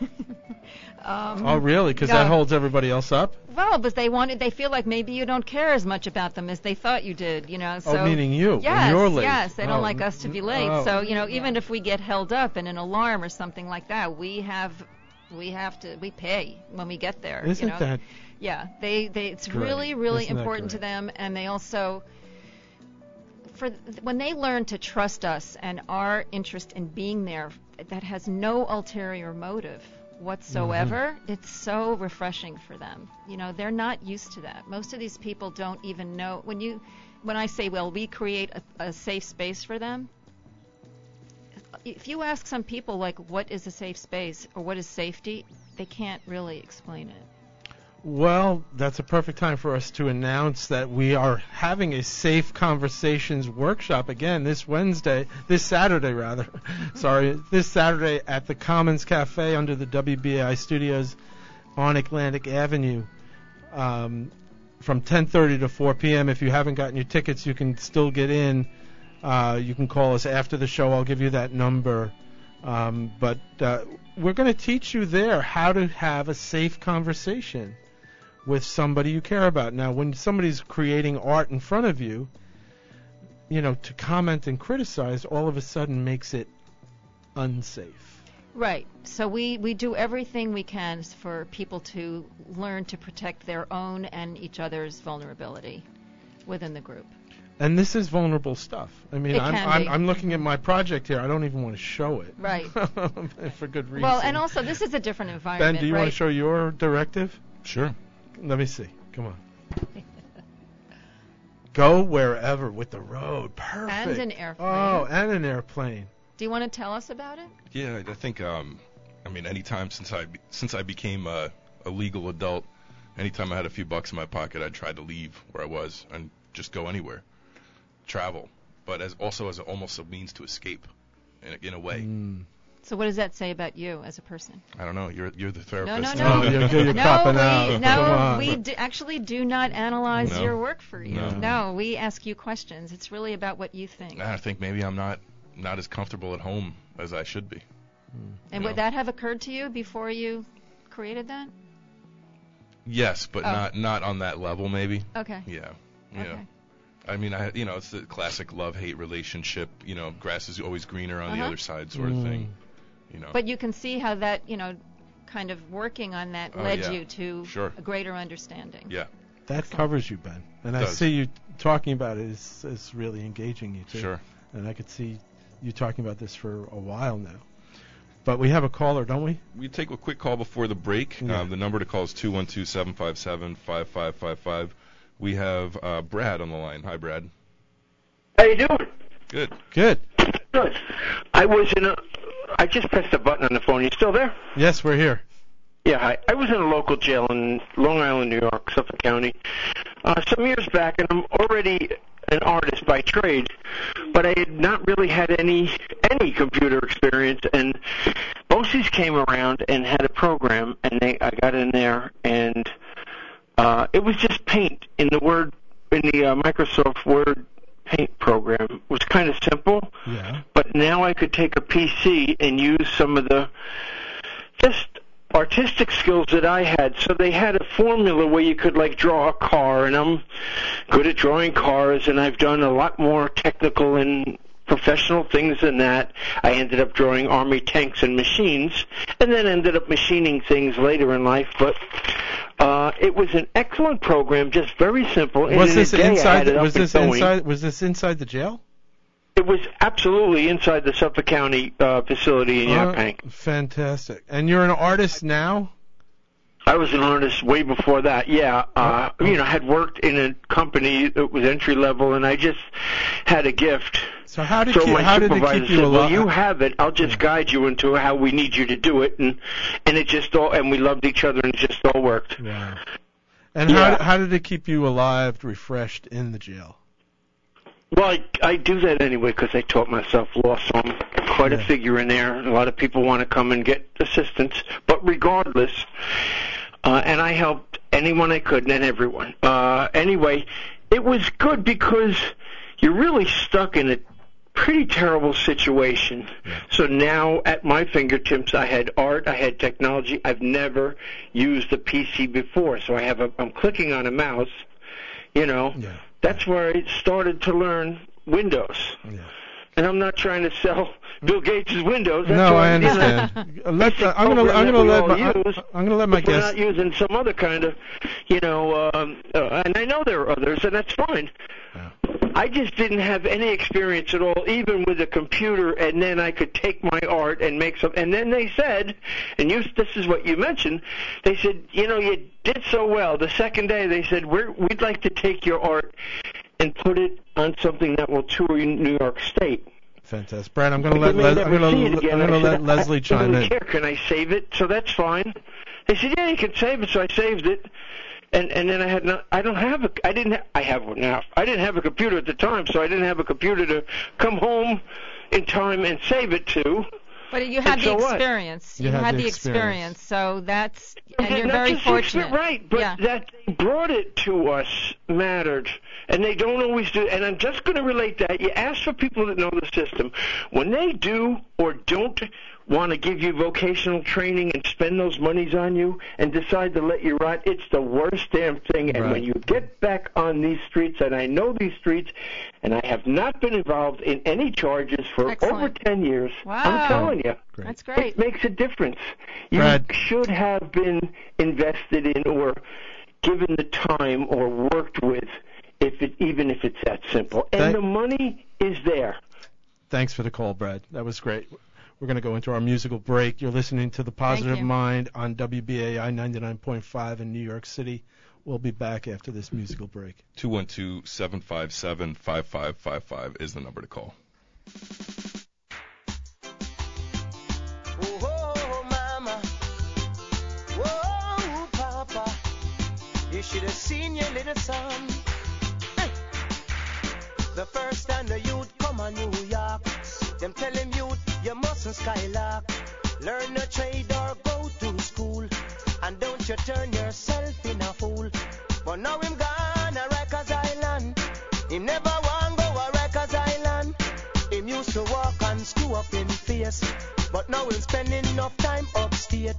[SPEAKER 5] um,
[SPEAKER 2] oh really? Because that holds everybody else up.
[SPEAKER 5] Well, but they wanted. They feel like maybe you don't care as much about them as they thought you did. You know. So
[SPEAKER 2] oh, meaning you.
[SPEAKER 5] Yes,
[SPEAKER 2] you're late.
[SPEAKER 5] yes, they don't
[SPEAKER 2] Oh,
[SPEAKER 5] like us to be late.
[SPEAKER 2] oh.
[SPEAKER 5] So you know, even if we get held up in an alarm or something like that, we have, we have to, we pay when we get there.
[SPEAKER 2] Isn't
[SPEAKER 5] you know?
[SPEAKER 2] that
[SPEAKER 5] Yeah, they, they, it's
[SPEAKER 2] Great.
[SPEAKER 5] really, really
[SPEAKER 2] Isn't
[SPEAKER 5] important to them, and they also, for when they learn to trust us and our interest in being there, that has no ulterior motive whatsoever.
[SPEAKER 2] Mm-hmm.
[SPEAKER 5] It's so refreshing for them. You know, they're not used to that. Most of these people don't even know when you, when I say, well, we create a, a safe space for them. If you ask some people like, what is a safe space or what is safety, they can't really explain it.
[SPEAKER 2] Well, that's a perfect time for us to announce that we are having a Safe Conversations workshop again this Wednesday, this Saturday rather. *laughs* Sorry, this Saturday at the Commons Cafe under the WBAI studios on Atlantic Avenue. Um, from 10:30 to 4 p.m. If you haven't gotten your tickets, you can still get in. Uh, you can call us after the show. I'll give you that number. Um, but uh, we're going to teach you there how to have a safe conversation with somebody you care about. Now, when somebody's creating art in front of you, you know, to comment and criticize all of a sudden makes it unsafe.
[SPEAKER 5] Right. So we, we do everything we can for people to learn to protect their own and each other's vulnerability within the group.
[SPEAKER 2] And this is vulnerable stuff. I mean, I'm, I'm. I'm looking at my project here. I don't even want to show it.
[SPEAKER 5] Right. *laughs*
[SPEAKER 2] For good reason.
[SPEAKER 5] Well, and also this is a different environment,
[SPEAKER 2] Ben, do you
[SPEAKER 5] right?
[SPEAKER 2] want to show your directive?
[SPEAKER 3] Sure.
[SPEAKER 2] Let me see. Come on. Go wherever with the road. Perfect.
[SPEAKER 5] and an airplane.
[SPEAKER 2] Oh, and an airplane.
[SPEAKER 5] Do you want to tell us about it?
[SPEAKER 3] Yeah, I think. Um, I mean, anytime since I since I became a, a legal adult, anytime I had a few bucks in my pocket, I tried to leave where I was and just go anywhere, travel, but as also as a, almost a means to escape, in a, in a way.
[SPEAKER 2] Mm.
[SPEAKER 5] So what does that say about you as a person?
[SPEAKER 3] I don't know. You're you're the
[SPEAKER 5] No,
[SPEAKER 3] therapist.
[SPEAKER 5] no, no.
[SPEAKER 2] Oh, you're, you're
[SPEAKER 5] no, we,
[SPEAKER 2] out.
[SPEAKER 5] No, we d- actually do not analyze
[SPEAKER 3] No.
[SPEAKER 5] your work for you.
[SPEAKER 3] No.
[SPEAKER 5] we ask you questions. It's really about what you think.
[SPEAKER 3] I think maybe I'm not not as comfortable at home as I should be.
[SPEAKER 5] and
[SPEAKER 3] no.
[SPEAKER 5] would that have occurred to you before you created that?
[SPEAKER 3] Yes, but
[SPEAKER 5] Oh.
[SPEAKER 3] not not on that level. Maybe.
[SPEAKER 5] Okay.
[SPEAKER 3] Yeah. Yeah.
[SPEAKER 5] Okay.
[SPEAKER 3] I mean, I you know, it's the classic love-hate relationship. You know, grass is always greener on the
[SPEAKER 5] Uh-huh.
[SPEAKER 3] other side, sort of
[SPEAKER 2] Mm.
[SPEAKER 3] thing. You know.
[SPEAKER 5] But you can see how that, you know, kind of working on that
[SPEAKER 3] Oh,
[SPEAKER 5] led
[SPEAKER 3] yeah.
[SPEAKER 5] you to
[SPEAKER 3] Sure.
[SPEAKER 5] a greater understanding.
[SPEAKER 3] yeah.
[SPEAKER 2] That covers you, Ben. And I
[SPEAKER 3] Does.
[SPEAKER 2] see you talking about it is, is really engaging you too.
[SPEAKER 3] Sure.
[SPEAKER 2] And I could see you talking about this for a while now. But we have a caller, don't we?
[SPEAKER 3] We take a quick call before the break.
[SPEAKER 2] Yeah.
[SPEAKER 3] Um, the number to call is 212-757-5555. We have uh, Brad on the line. Hi, Brad.
[SPEAKER 6] How you doing?
[SPEAKER 3] Good.
[SPEAKER 2] Good.
[SPEAKER 6] Good. I was in a. I just pressed a button on the phone. You still there?
[SPEAKER 2] Yes, we're here.
[SPEAKER 6] Yeah. Hi. I was in a local jail in Long Island, New York, Suffolk County, uh, some years back, and I'm already an artist by trade. But but I had not really had any any computer experience. And BOCES came around and had a program, and they I got in there, and uh, it was just Paint in the Word in the uh, Microsoft Word Paint program. Was kind of simple,
[SPEAKER 2] Yeah.
[SPEAKER 6] but now I could take a PC and use some of the just artistic skills that I had. So they had a formula where you could like draw a car, and I'm good at drawing cars, and I've done a lot more technical and professional things than that. I ended up drawing army tanks and machines, and then ended up machining things later in life. But uh, it was an excellent program, just very simple. and
[SPEAKER 2] Was
[SPEAKER 6] in
[SPEAKER 2] this inside? The, was this inside? Was this inside the jail?
[SPEAKER 6] It was absolutely inside the Suffolk County uh, facility in
[SPEAKER 2] Uh,
[SPEAKER 6] Yaphank.
[SPEAKER 2] fantastic. And you're an artist now.
[SPEAKER 6] I was an artist way before that. Yeah, uh, you know, I had worked in a company that was entry level, and I just had a gift.
[SPEAKER 2] So how did
[SPEAKER 6] so
[SPEAKER 2] how did
[SPEAKER 6] supervisor
[SPEAKER 2] keep you
[SPEAKER 6] said, "Well,
[SPEAKER 2] alive?
[SPEAKER 6] you have it. I'll just guide you into how we need you to do it." And and it just all and we loved each other, and it just all worked.
[SPEAKER 2] Yeah. And
[SPEAKER 6] Yeah.
[SPEAKER 2] how how did it keep you alive, refreshed in the jail?
[SPEAKER 6] Well, I, I do that anyway because I taught myself law, so I'm quite
[SPEAKER 2] Yeah.
[SPEAKER 6] a figure in there. A lot of people want to come and get assistance, but regardless, uh, and I helped anyone I could and everyone. Uh, anyway, it was good because you're really stuck in a pretty terrible situation. So now at my fingertips, I had art, I had technology. I've never used a PC before, so I have a. I'm clicking on a mouse, you know.
[SPEAKER 2] Yeah.
[SPEAKER 6] That's where I started to learn Windows.
[SPEAKER 2] Yeah.
[SPEAKER 6] And I'm not trying to sell Bill Gates' Windows. That's
[SPEAKER 2] No, I understand. *laughs* Uh, let the, I'm gonna I'm gonna let my
[SPEAKER 6] use,
[SPEAKER 2] I'm gonna let my
[SPEAKER 6] we're not using some other kind of, you know, um, uh, and I know there are others, and that's fine.
[SPEAKER 2] Yeah.
[SPEAKER 6] I just didn't have any experience at all, even with a computer, and then I could take my art and make some. And then they said, and you, this is what you mentioned. They said, you know, you did so well. The second day, they said, We're, we'd like to take your art and put it on something that will tour New York State.
[SPEAKER 2] Fantastic, Brad. I'm gonna let
[SPEAKER 6] may
[SPEAKER 2] Les, I'm gonna I'm gonna
[SPEAKER 6] I
[SPEAKER 2] let Lesley
[SPEAKER 6] I
[SPEAKER 2] chime
[SPEAKER 6] really
[SPEAKER 2] in.
[SPEAKER 6] care. Can I save it? So that's fine. They said, yeah, you can save it. So I saved it, and and then I had not. I don't have a. I didn't. Ha- I have one now. I didn't have a computer at the time, so I didn't have a computer to come home in time and save it to.
[SPEAKER 5] But you had
[SPEAKER 6] And
[SPEAKER 5] the
[SPEAKER 6] so
[SPEAKER 5] experience.
[SPEAKER 2] You
[SPEAKER 5] You,
[SPEAKER 2] had
[SPEAKER 5] had
[SPEAKER 2] the
[SPEAKER 5] the
[SPEAKER 2] experience.
[SPEAKER 5] experience. So that's and you're
[SPEAKER 6] Not
[SPEAKER 5] very
[SPEAKER 6] just the expe-
[SPEAKER 5] fortunate.
[SPEAKER 6] right? But
[SPEAKER 5] yeah.
[SPEAKER 6] that they brought it to us mattered, and they don't always do. And I'm just going to relate that. You ask for people that know the system when they do or don't want to give you vocational training and spend those monies on you and decide to let you rot, it's the worst damn thing. And
[SPEAKER 2] Right.
[SPEAKER 6] when you get back on these streets, and I know these streets, and I have not been involved in any charges for
[SPEAKER 5] Excellent.
[SPEAKER 6] over 10 years,
[SPEAKER 5] Wow.
[SPEAKER 6] I'm telling you.
[SPEAKER 2] Great.
[SPEAKER 5] That's great.
[SPEAKER 6] It makes a difference. You
[SPEAKER 2] Brad.
[SPEAKER 6] should have been invested in or given the time or worked with if it even if it's that simple. And
[SPEAKER 2] Thank-
[SPEAKER 6] the money is there.
[SPEAKER 2] Thanks for the call, Brad. That was great. We're going to go into our musical break. You're listening to The Positive. Mind on WBAI 99.5 in New York City. We'll be back after this musical break.
[SPEAKER 3] 212-757-5555 is the number to call.
[SPEAKER 7] Oh, mama. Whoa, papa. You should have seen your little son. Hey. The first time the youth come on New York, them tell him youth, you mustn't skylark. Learn a trade or go to school. And don't you turn yourself in a fool. But now him gone a Rikers Island. Him never want go a Rikers Island. Him used to walk and screw up in face. But now him spending enough time upstate.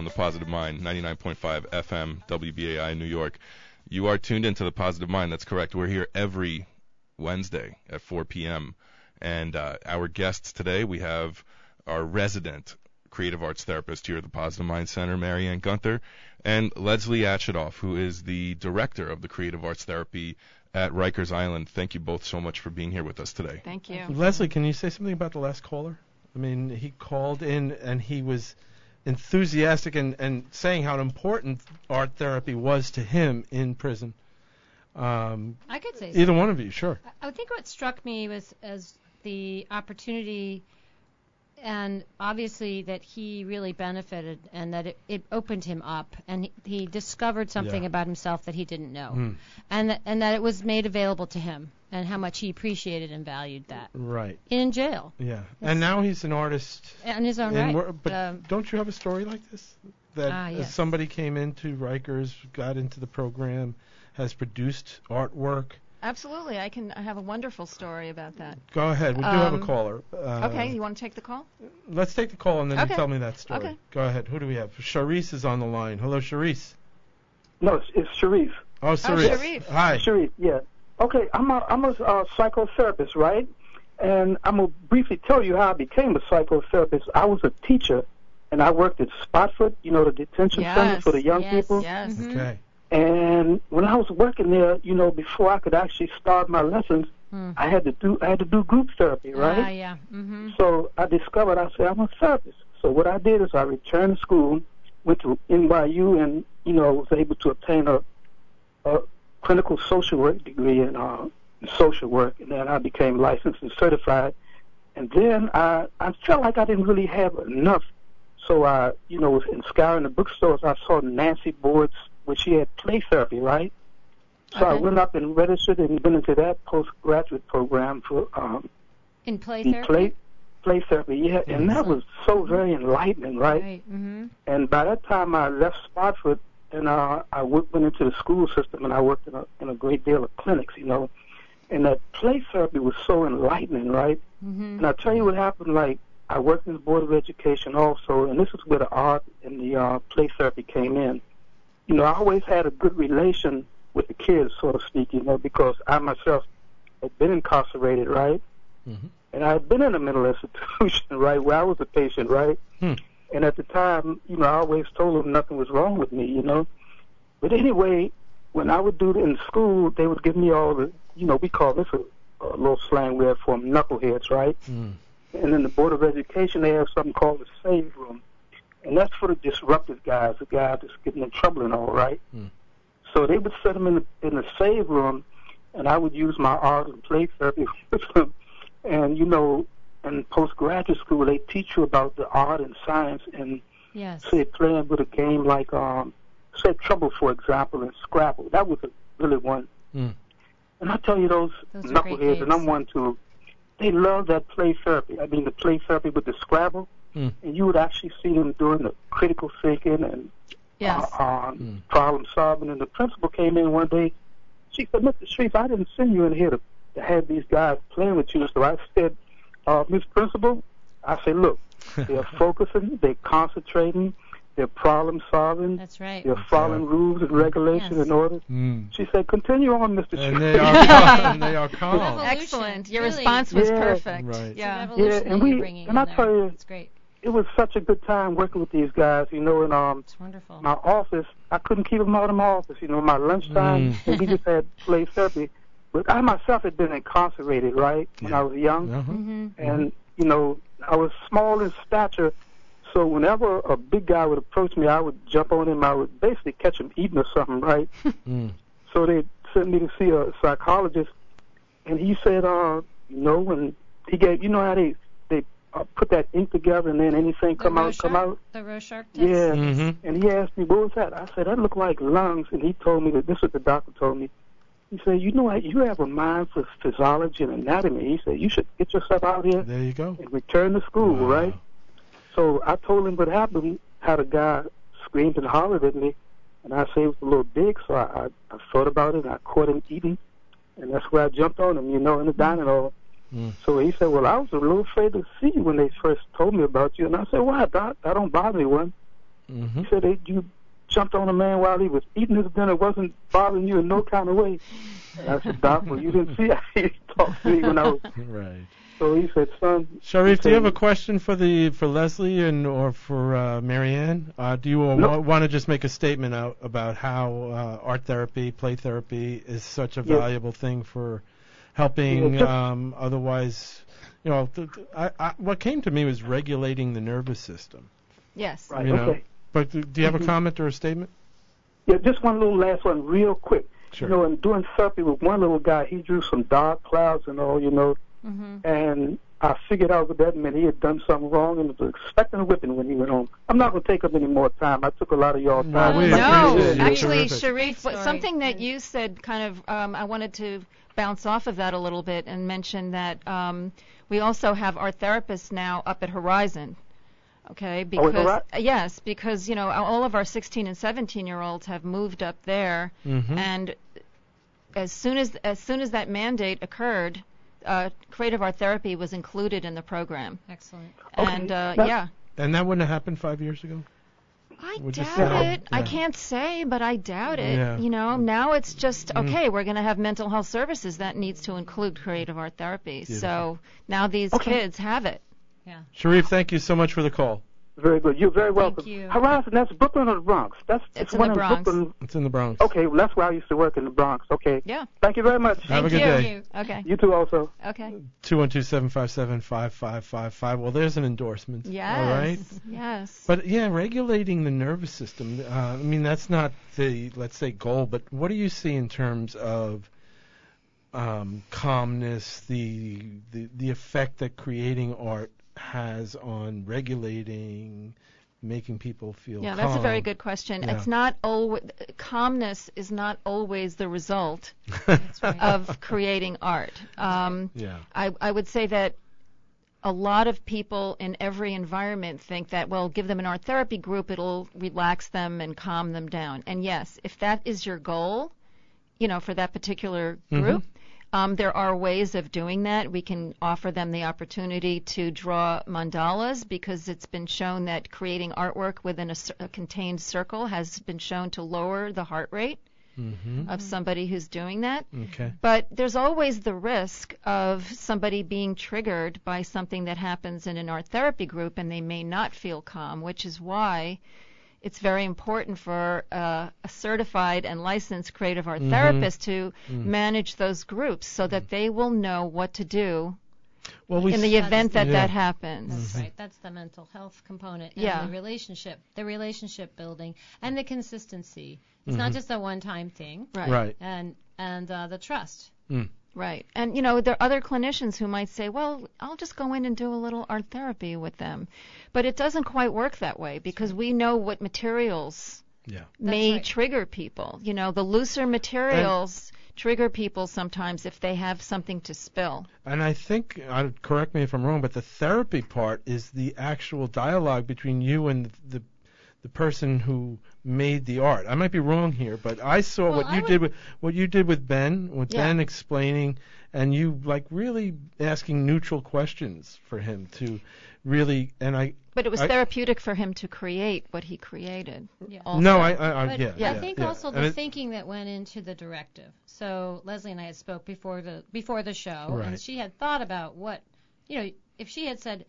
[SPEAKER 3] On the Positive Mind, 99.5 FM, WBAI, New York. You are tuned into the Positive Mind. That's correct. We're here every Wednesday at 4 p.m. And uh, our guests today, we have our resident creative arts therapist here at the Positive Mind Center, Marianne Gunther, and Lesley Achitoff, who is the director of the creative arts therapy at Rikers Island. Thank you both so much for being here with us today.
[SPEAKER 5] Thank you.
[SPEAKER 2] Lesley, can you say something about the last caller? I mean, he called in and he was enthusiastic and, and saying how important art therapy was to him in prison. Um,
[SPEAKER 4] I could say
[SPEAKER 2] either one of you, sure.
[SPEAKER 4] I I think what struck me was as the opportunity and obviously that he really benefited and that it, it opened him up and he, he discovered something
[SPEAKER 2] Yeah.
[SPEAKER 4] about himself that he didn't know
[SPEAKER 2] Hmm.
[SPEAKER 4] and that, and that it was made available to him and how much he appreciated and valued that
[SPEAKER 2] Right.
[SPEAKER 4] in jail
[SPEAKER 2] Yeah. And now he's an artist.
[SPEAKER 4] in his own right
[SPEAKER 2] wor- but
[SPEAKER 4] Um,
[SPEAKER 2] don't you have a story like this? That
[SPEAKER 4] Ah,
[SPEAKER 2] uh,
[SPEAKER 4] yes.
[SPEAKER 2] somebody came into Rikers, got into the program, has produced artwork.
[SPEAKER 5] Absolutely. I can I have a wonderful story about that.
[SPEAKER 2] Go ahead. We do have a
[SPEAKER 5] Um,
[SPEAKER 2] caller. Uh,
[SPEAKER 5] okay, you want to take the call?
[SPEAKER 2] Let's take the call and then
[SPEAKER 5] Okay.
[SPEAKER 2] you tell me that story.
[SPEAKER 5] Okay.
[SPEAKER 2] Go ahead. Who do we have? Sharice is on the line. Hello, Sharice.
[SPEAKER 8] No, it's, it's Sharif.
[SPEAKER 2] Oh, Sharice.
[SPEAKER 5] Sharif.
[SPEAKER 2] Hi.
[SPEAKER 8] Sharif, yeah. Okay, I'm a I'm a uh, psychotherapist, right? And I'm gonna briefly tell you how I became a psychotherapist. I was a teacher, and I worked at Spofford, you know, the detention center for the young
[SPEAKER 4] yes,
[SPEAKER 8] people.
[SPEAKER 5] Yes.
[SPEAKER 4] Mhm.
[SPEAKER 2] Okay.
[SPEAKER 8] And when I was working there, you know, before I could actually start my lessons,
[SPEAKER 4] Hmm.
[SPEAKER 8] I had to do I had to do group therapy, right?
[SPEAKER 4] ah yeah Mm-hmm.
[SPEAKER 8] So I discovered I said I'm a therapist. So what I did is I returned to school, went to NYU, and you know was able to obtain a, a clinical social work degree in, uh, social work, and then I became licensed and certified. And then I I felt like I didn't really have enough, so I you know was in scouring the bookstores. I saw Nancy Board's, where she had play therapy, right? So I went up and registered and went into that postgraduate program for um,
[SPEAKER 4] in play
[SPEAKER 8] the
[SPEAKER 4] therapy
[SPEAKER 8] play play therapy, yeah, and that was so very enlightening, right?
[SPEAKER 4] right mhm
[SPEAKER 8] And by that time, I left Spofford and uh, I worked, went into the school system, and I worked in a in a great deal of clinics, you know. And that play therapy was so enlightening, right?
[SPEAKER 4] mhm
[SPEAKER 8] And I'll tell you what happened. Like I worked in the board of education also, and this is where the art and the uh, play therapy came in. You know, I always had a good relation with the kids, so to speak, you know, because I myself had been incarcerated, right?
[SPEAKER 2] Mhm.
[SPEAKER 8] And I had been in a mental institution, *laughs* right, where I was a patient, right?
[SPEAKER 2] Hmm.
[SPEAKER 8] And at the time, you know, I always told them nothing was wrong with me, you know. But anyway, when I would do it in school, they would give me all the, you know, we call this a, a little slang word for 'em, knuckleheads, right?
[SPEAKER 2] Mm.
[SPEAKER 8] And in the Board of Education, they have something called the save room, and that's for the disruptive guys, the guys that's getting in trouble and all, right?
[SPEAKER 2] Hmm.
[SPEAKER 8] So they would set them in the in the save room, and I would use my art and play therapy *laughs* with them. And you know, in postgraduate school, they teach you about the art and science, and
[SPEAKER 4] Yes.
[SPEAKER 8] say playing with a game like um, say Trouble, for example, and Scrabble. That was a, really one.
[SPEAKER 2] Mm.
[SPEAKER 8] And I tell you, those,
[SPEAKER 4] Those are great
[SPEAKER 8] knuckleheads, and. I'm one too. They love that play therapy. I mean, the play therapy with the Scrabble,
[SPEAKER 2] Mm.
[SPEAKER 8] and you would actually see them doing the critical thinking and
[SPEAKER 5] Yes.
[SPEAKER 8] uh, um,
[SPEAKER 2] Mm.
[SPEAKER 8] problem solving. And the principal came in one day. She said, "Mr. Sharif, I didn't send you in here to, to have these guys playing with you." So I said, uh, "Miss Principal," I say, "Look, they're *laughs* focusing, they're concentrating, they're problem solving,
[SPEAKER 4] That's right.
[SPEAKER 8] they're following rules and regulations
[SPEAKER 4] Yes.
[SPEAKER 8] and orders."
[SPEAKER 2] Mm.
[SPEAKER 8] She said, "Continue on, Mr.
[SPEAKER 2] And
[SPEAKER 8] Sharif."
[SPEAKER 2] they are *laughs* calm. and they are calm.
[SPEAKER 4] Revolution.
[SPEAKER 5] Excellent. Your
[SPEAKER 4] Really.
[SPEAKER 5] response was
[SPEAKER 8] Yeah.
[SPEAKER 5] perfect.
[SPEAKER 2] Right.
[SPEAKER 5] Yeah.
[SPEAKER 8] Yeah, and we- and I tell you-
[SPEAKER 4] it's great.
[SPEAKER 8] it was such a good time working with these guys, you know, and um,
[SPEAKER 4] It's wonderful.
[SPEAKER 8] my office, I couldn't keep them out of my office. You know, my lunchtime,
[SPEAKER 2] Mm.
[SPEAKER 8] and we just had play therapy. But I myself had been incarcerated, right, when
[SPEAKER 2] Yeah.
[SPEAKER 8] I was young,
[SPEAKER 2] Uh-huh.
[SPEAKER 4] hmm
[SPEAKER 8] and you know, I was small in stature. So whenever a big guy would approach me, I would jump on him. I would basically catch him eating or something, right? *laughs*
[SPEAKER 2] Mm.
[SPEAKER 8] So they sent me to see a psychologist, and he said, uh, you know, and he gave, you know how they they uh, put that ink together and then anything come out, come out.
[SPEAKER 4] The Rorschach test.
[SPEAKER 8] Yeah.
[SPEAKER 2] hmm
[SPEAKER 8] And he asked me, what was that? I said, that looked like lungs. And he told me that this is what the doctor told me. He said, you know what? You have a mind for physiology and anatomy. He said, you should get yourself out here
[SPEAKER 2] There you go.
[SPEAKER 8] and return to school,
[SPEAKER 2] Wow.
[SPEAKER 8] right? So I told him what happened. Had a guy screamed and hollered at me, and I said it was a little big. So I, I, I thought about it, and I caught him eating, and that's where I jumped on him, you know, in the dining hall.
[SPEAKER 2] Mm.
[SPEAKER 8] So he said, well, I was a little afraid to see you when they first told me about you. And I said, why, Doc? That don't bother me one.
[SPEAKER 2] hmm
[SPEAKER 8] He said, hey, you jumped on a man while he was eating his dinner. Wasn't bothering you in no kind of way. And I said, Doc, well, you didn't see how he talked to me when I was. *laughs*
[SPEAKER 2] Right.
[SPEAKER 8] So he said, son.
[SPEAKER 2] Sharif,
[SPEAKER 8] he
[SPEAKER 2] do you have a question for the for Lesley and or for uh, Marianne? Uh, do you uh,
[SPEAKER 8] No.
[SPEAKER 2] wa- want to just make a statement out about how uh, art therapy, play therapy is such a
[SPEAKER 8] Yeah.
[SPEAKER 2] valuable thing for helping
[SPEAKER 8] Yeah, just-
[SPEAKER 2] um, otherwise, you know, th- th- I, I, what came to me was regulating the nervous system.
[SPEAKER 5] Yes.
[SPEAKER 8] Right,
[SPEAKER 2] you know.
[SPEAKER 8] okay.
[SPEAKER 2] But do do you have a
[SPEAKER 8] Mhm.
[SPEAKER 2] comment or a statement?
[SPEAKER 8] Yeah, just one little last one, real quick.
[SPEAKER 2] Sure.
[SPEAKER 8] You know, in doing therapy with one little guy, he drew some dark clouds and all, you know,
[SPEAKER 4] hmm
[SPEAKER 8] and I figured out what that meant. He had done something wrong and was expecting a whipping when he went home. I'm not going to take up any more time. I took a lot of y'all
[SPEAKER 2] No,
[SPEAKER 8] time.
[SPEAKER 2] we
[SPEAKER 5] no,
[SPEAKER 2] appreciate
[SPEAKER 5] actually, Sharif,
[SPEAKER 4] Great
[SPEAKER 5] what-
[SPEAKER 4] story.
[SPEAKER 5] something that you said kind of, um, I wanted to bounce off of that a little bit and mention that um, we also have our therapists now up at Horizon. Okay, because
[SPEAKER 8] Hori-
[SPEAKER 5] yes, because you know all of our 16 and 17 year olds have moved up there,
[SPEAKER 2] Mm-hmm.
[SPEAKER 5] and as soon as as soon as that mandate occurred, uh, creative art therapy was included in the program,
[SPEAKER 4] Excellent.
[SPEAKER 8] Okay,
[SPEAKER 5] and uh,
[SPEAKER 8] that-
[SPEAKER 5] yeah.
[SPEAKER 2] And that wouldn't have happened five years ago.
[SPEAKER 5] I
[SPEAKER 2] Would
[SPEAKER 5] doubt
[SPEAKER 2] say?
[SPEAKER 5] it. I can't say, but I doubt it.
[SPEAKER 2] Yeah.
[SPEAKER 5] You know, now it's just
[SPEAKER 2] Mm.
[SPEAKER 5] okay. We're going to have mental health services that needs to include creative art therapy.
[SPEAKER 2] Beautiful.
[SPEAKER 5] So now these
[SPEAKER 8] Okay.
[SPEAKER 5] kids have it.
[SPEAKER 2] Sharif, thank you so much for the call.
[SPEAKER 8] Very good. You're very welcome.
[SPEAKER 4] Thank you.
[SPEAKER 8] Horizon, that's Brooklyn or the Bronx? That's
[SPEAKER 5] It's
[SPEAKER 8] the
[SPEAKER 5] in
[SPEAKER 8] one
[SPEAKER 5] the
[SPEAKER 8] in
[SPEAKER 5] Bronx.
[SPEAKER 8] Brooklyn.
[SPEAKER 2] It's in the Bronx.
[SPEAKER 8] Okay, well, that's where I used to work in the Bronx. Okay.
[SPEAKER 5] Yeah.
[SPEAKER 8] Thank you very much.
[SPEAKER 2] Have a
[SPEAKER 5] Thank
[SPEAKER 2] good
[SPEAKER 5] you.
[SPEAKER 2] day.
[SPEAKER 5] Okay.
[SPEAKER 8] You too, also.
[SPEAKER 5] Okay.
[SPEAKER 2] Two one two seven five seven five five five five. Well, there's an endorsement.
[SPEAKER 5] Yes.
[SPEAKER 2] All right.
[SPEAKER 5] Yes.
[SPEAKER 2] But yeah, regulating the nervous system. Uh, I mean, that's not the let's say goal, but what do you see in terms of um, calmness, the, the the effect that creating art has on regulating, making people feel
[SPEAKER 5] yeah, that's a very good question.
[SPEAKER 2] Yeah.
[SPEAKER 5] It's not always calmness is not always the result *laughs*
[SPEAKER 4] right.
[SPEAKER 5] of creating art. Um,
[SPEAKER 2] yeah.
[SPEAKER 5] I, I would say that a lot of people in every environment think that, well, give them an art therapy group, it'll relax them and calm them down. And yes, if that is your goal, you know, for that particular group, um, there are ways of doing that. We can offer them the opportunity to draw mandalas because it's been shown that creating artwork within a, a contained circle has been shown to lower the heart rate
[SPEAKER 2] Mm-hmm.
[SPEAKER 5] of somebody who's doing that.
[SPEAKER 2] Okay.
[SPEAKER 5] But there's always the risk of somebody being triggered by something that happens in an art therapy group and they may not feel calm, which is why it's very important for uh, a certified and licensed creative art
[SPEAKER 2] Mhm.
[SPEAKER 5] therapist to
[SPEAKER 2] Mm.
[SPEAKER 5] manage those groups so that they will know what to do
[SPEAKER 2] Well, we
[SPEAKER 5] in the
[SPEAKER 2] s-
[SPEAKER 5] event that
[SPEAKER 2] Yeah.
[SPEAKER 5] that happens.
[SPEAKER 4] That's right. That's the mental health component. And
[SPEAKER 5] Yeah.
[SPEAKER 4] The relationship, the relationship building, and the consistency. It's not just a one-time thing.
[SPEAKER 5] Right.
[SPEAKER 2] right.
[SPEAKER 4] And and uh, the trust.
[SPEAKER 5] Right. And you know, there are other clinicians who might say, "Well, I'll just go in and do a little art therapy with them." But it doesn't quite work that way because we know what materials
[SPEAKER 2] Yeah.
[SPEAKER 5] may
[SPEAKER 4] right.
[SPEAKER 5] trigger people. You know, the looser materials trigger people sometimes if they have something to spill.
[SPEAKER 2] And I think, uh, correct me if I'm wrong, but the therapy part is the actual dialogue between you and the the person who made the art. I might be wrong here, but I saw
[SPEAKER 4] Well,
[SPEAKER 2] what
[SPEAKER 4] I
[SPEAKER 2] you
[SPEAKER 4] would-
[SPEAKER 2] did with what you did with Ben, with
[SPEAKER 5] Yeah.
[SPEAKER 2] Ben explaining, and you like really asking neutral questions for him to really. And I
[SPEAKER 5] But it was
[SPEAKER 2] I-
[SPEAKER 5] therapeutic for him to create what he created.
[SPEAKER 4] Yeah.
[SPEAKER 5] also.
[SPEAKER 2] no, I, I, I
[SPEAKER 4] But
[SPEAKER 2] yeah,
[SPEAKER 4] I think
[SPEAKER 2] yeah.
[SPEAKER 4] also
[SPEAKER 2] And
[SPEAKER 4] the
[SPEAKER 2] it-
[SPEAKER 4] thinking that went into the directive. So Lesley and I had spoke before the before the show,
[SPEAKER 2] Right.
[SPEAKER 4] and she had thought about what, you know, if she had said,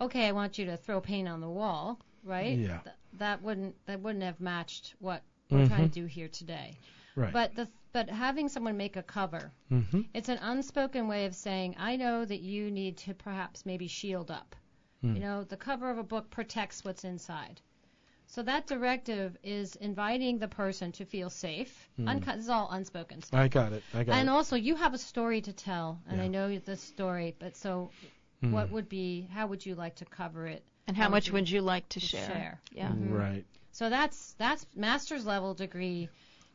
[SPEAKER 4] "Okay, I want you to throw paint on the wall," right?
[SPEAKER 2] Yeah.
[SPEAKER 4] Th- that wouldn't that wouldn't have matched what we're trying
[SPEAKER 2] Mm-hmm.
[SPEAKER 4] to do here today.
[SPEAKER 2] Right.
[SPEAKER 4] But the but having someone make a cover,
[SPEAKER 2] hmm
[SPEAKER 4] it's an unspoken way of saying, I know that you need to perhaps maybe shield up.
[SPEAKER 2] Hmm.
[SPEAKER 4] You know, the cover of a book protects what's inside. So that directive is inviting the person to feel safe. Unco- this is all unspoken stuff.
[SPEAKER 2] I got it. I got
[SPEAKER 4] and
[SPEAKER 2] it.
[SPEAKER 4] also, you have a story to tell, and
[SPEAKER 2] Yeah.
[SPEAKER 4] I know the story. But so,
[SPEAKER 2] Hmm.
[SPEAKER 4] what would be? How would you like to cover it?
[SPEAKER 5] And how much would you like to
[SPEAKER 4] to
[SPEAKER 5] share?
[SPEAKER 4] share?
[SPEAKER 5] Yeah.
[SPEAKER 2] Right.
[SPEAKER 4] So that's that's master's level degree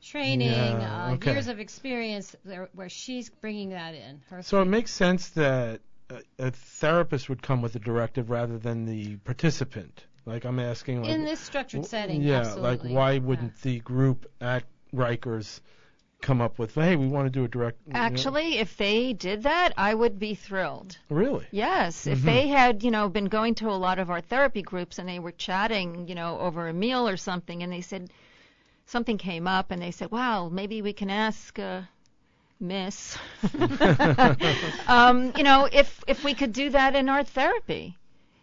[SPEAKER 4] training,
[SPEAKER 2] Yeah,
[SPEAKER 4] uh,
[SPEAKER 2] okay.
[SPEAKER 4] years of experience there, where she's bringing that in. Her
[SPEAKER 2] So it makes sense that a, a therapist would come with a directive rather than the participant. Like I'm asking, like,
[SPEAKER 4] in this structured
[SPEAKER 2] w-
[SPEAKER 4] setting.
[SPEAKER 2] Yeah,
[SPEAKER 4] absolutely.
[SPEAKER 2] like why wouldn't the group at Rikers come up with, hey, we want to do a direct? you know?
[SPEAKER 5] Actually, if they did that, I would be thrilled.
[SPEAKER 2] really?
[SPEAKER 5] Yes, if
[SPEAKER 2] Mhm.
[SPEAKER 5] they had, you know, been going to a lot of our therapy groups and they were chatting, you know, over a meal or something, and they said something came up, and they said, "Wow, maybe we can ask uh, Miss, *laughs* *laughs* um, you know, if if we could do that in our therapy."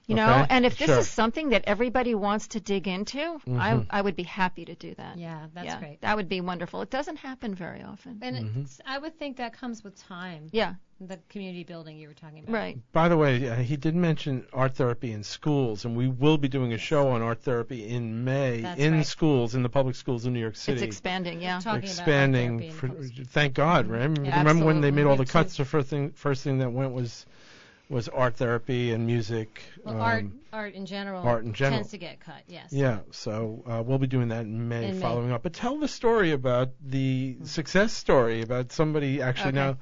[SPEAKER 5] You know,
[SPEAKER 2] Okay,
[SPEAKER 5] and if this
[SPEAKER 2] sure.
[SPEAKER 5] is something that everybody wants to dig into, I
[SPEAKER 2] Mhm.
[SPEAKER 5] I would be happy to do that.
[SPEAKER 4] Yeah, that's
[SPEAKER 5] yeah,
[SPEAKER 4] great.
[SPEAKER 5] That would be wonderful. It doesn't happen very often.
[SPEAKER 4] And
[SPEAKER 2] Mm-hmm.
[SPEAKER 4] I would think that comes with time.
[SPEAKER 5] Yeah,
[SPEAKER 4] The community building you were talking about.
[SPEAKER 5] right.
[SPEAKER 2] By the way, uh, he did mention art therapy in schools, and we will be doing a show on art therapy in May
[SPEAKER 4] That's
[SPEAKER 2] in
[SPEAKER 4] right.
[SPEAKER 2] schools, in the public schools in New York City.
[SPEAKER 5] It's expanding. Yeah.
[SPEAKER 4] Talking
[SPEAKER 2] expanding.
[SPEAKER 4] about art
[SPEAKER 2] For,
[SPEAKER 4] in
[SPEAKER 2] thank God, right?
[SPEAKER 4] Yeah,
[SPEAKER 2] Remember when they made all the cuts? The first thing, first thing that went was was art therapy and music.
[SPEAKER 4] Well,
[SPEAKER 2] um,
[SPEAKER 4] art, art in general,
[SPEAKER 2] art in general.
[SPEAKER 4] tends to get cut. Yes.
[SPEAKER 2] Yeah, so uh, we'll be doing that in May,
[SPEAKER 4] In May.
[SPEAKER 2] following up. But tell the story about the success story about somebody actually
[SPEAKER 5] Okay.
[SPEAKER 2] now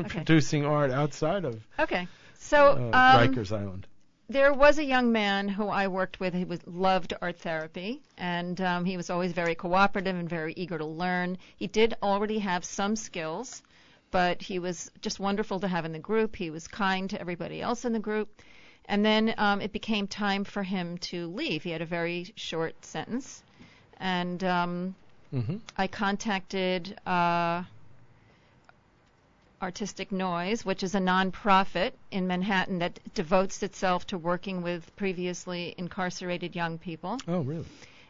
[SPEAKER 5] Okay. *laughs*
[SPEAKER 2] producing art outside of
[SPEAKER 5] Okay. So
[SPEAKER 2] uh,
[SPEAKER 5] um,
[SPEAKER 2] Rikers Island.
[SPEAKER 5] there was a young man who I worked with who was, loved art therapy, and um, he was always very cooperative and very eager to learn. He did already have some skills, but he was just wonderful to have in the group. He was kind to everybody else in the group. And then um, it became time for him to leave. He had a very short sentence. And um,
[SPEAKER 2] hmm
[SPEAKER 5] I contacted uh, Artistic Noise, which is a nonprofit in Manhattan that devotes itself to working with previously incarcerated young people.
[SPEAKER 2] Oh, really?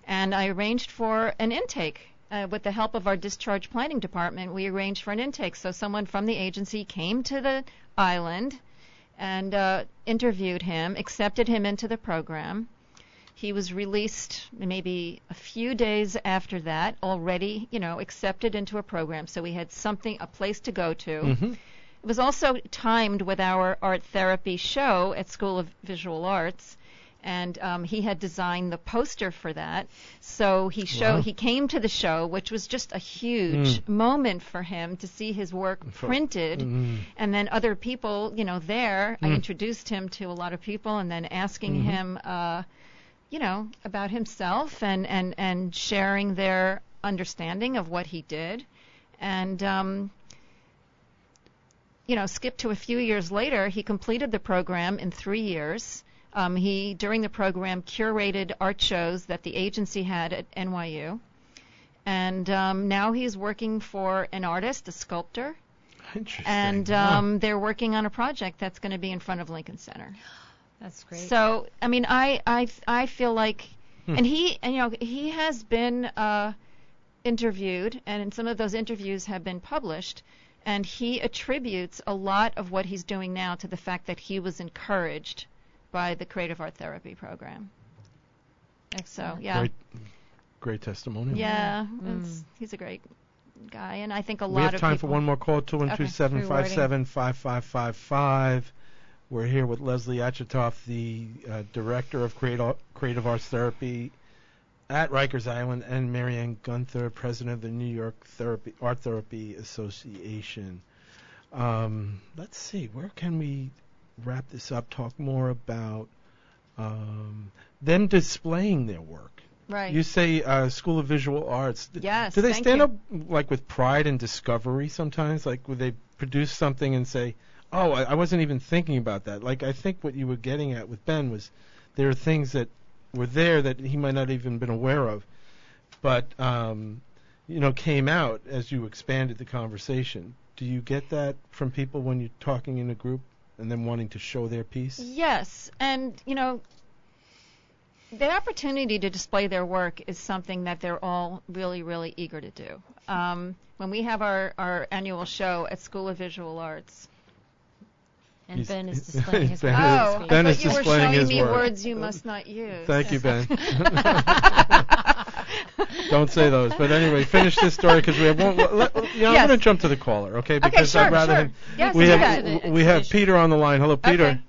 [SPEAKER 5] And I arranged for an intake. Uh, with the help of our discharge planning department, we arranged for an intake. So someone from the agency came to the island and uh, interviewed him, accepted him into the program. He was released maybe a few days after that, already, you know, accepted into a program. So we had something, a place to go to.
[SPEAKER 2] Mm-hmm.
[SPEAKER 5] It was also timed with our art therapy show at School of Visual Arts, and um, he had designed the poster for that. So he show
[SPEAKER 2] Wow.
[SPEAKER 5] he came to the show, which was just a huge moment for him to see his work
[SPEAKER 2] For-
[SPEAKER 5] printed,
[SPEAKER 2] Mhm.
[SPEAKER 5] and then other people, you know, there. I
[SPEAKER 2] Mm.
[SPEAKER 5] introduced him to a lot of people, and then asking
[SPEAKER 2] Mhm.
[SPEAKER 5] him. Uh, you know, about himself and, and, and sharing their understanding of what he did. And, um, you know, skip to a few years later, he completed the program in three years. Um, he, during the program, curated art shows that the agency had at NYU. And um, now he's working for an artist, a sculptor,
[SPEAKER 2] Interesting.
[SPEAKER 5] and
[SPEAKER 2] Wow.
[SPEAKER 5] um, they're working on a project that's going to be in front of Lincoln Center.
[SPEAKER 4] That's great.
[SPEAKER 5] So I mean, I I I feel like,
[SPEAKER 2] Hmm.
[SPEAKER 5] and he and you know he has been uh, interviewed, and some of those interviews have been published, and he attributes a lot of what he's doing now to the fact that he was encouraged by the creative art therapy program. So yeah,
[SPEAKER 2] Great, great testimony.
[SPEAKER 5] yeah,
[SPEAKER 4] Mm.
[SPEAKER 5] he's a great guy, and I think a
[SPEAKER 2] We
[SPEAKER 5] lot of.
[SPEAKER 2] We have time
[SPEAKER 5] people.
[SPEAKER 2] for one more call. Two one two seven five seven five five five five. We're here with Lesley Achitoff, the uh, director of creative creative arts therapy at Rikers Island, and Marianne Gunther, president of the New York Therapy Art Therapy Association. Um, let's see, where can we wrap this up? Talk more about um, them displaying their work.
[SPEAKER 5] Right.
[SPEAKER 2] You say uh, School of Visual Arts.
[SPEAKER 5] Yes,
[SPEAKER 2] Do they stand
[SPEAKER 5] you.
[SPEAKER 2] up like with pride and discovery sometimes? Like would they produce something and say, "Oh, I, I wasn't even thinking about that." Like I think what you were getting at with Ben was there are things that were there that he might not even been aware of, but um, you know came out as you expanded the conversation. Do you get that from people when you're talking in a group and then wanting to show their piece?
[SPEAKER 5] Yes, and you know, the opportunity to display their work is something that they're all really, really eager to do. Um, when we have our, our annual show at School of Visual Arts.
[SPEAKER 4] And
[SPEAKER 2] He's-
[SPEAKER 4] Ben is *laughs* displaying his
[SPEAKER 2] Ben
[SPEAKER 4] work.
[SPEAKER 2] is-
[SPEAKER 5] oh,
[SPEAKER 2] Ben
[SPEAKER 5] I
[SPEAKER 2] is
[SPEAKER 5] thought you were showing me
[SPEAKER 2] work.
[SPEAKER 5] words you must not use.
[SPEAKER 2] Thank you, Ben. *laughs* *laughs* *laughs* Don't say those. But anyway, finish this story because we have one. Let, you know, I'm going to jump to the caller, okay?
[SPEAKER 5] Okay,
[SPEAKER 2] Because
[SPEAKER 5] sure,
[SPEAKER 2] I'd rather
[SPEAKER 5] sure.
[SPEAKER 2] him.
[SPEAKER 5] Yes,
[SPEAKER 2] we have
[SPEAKER 5] that.
[SPEAKER 2] We have. Peter on the line. Hello, Peter.
[SPEAKER 5] Okay.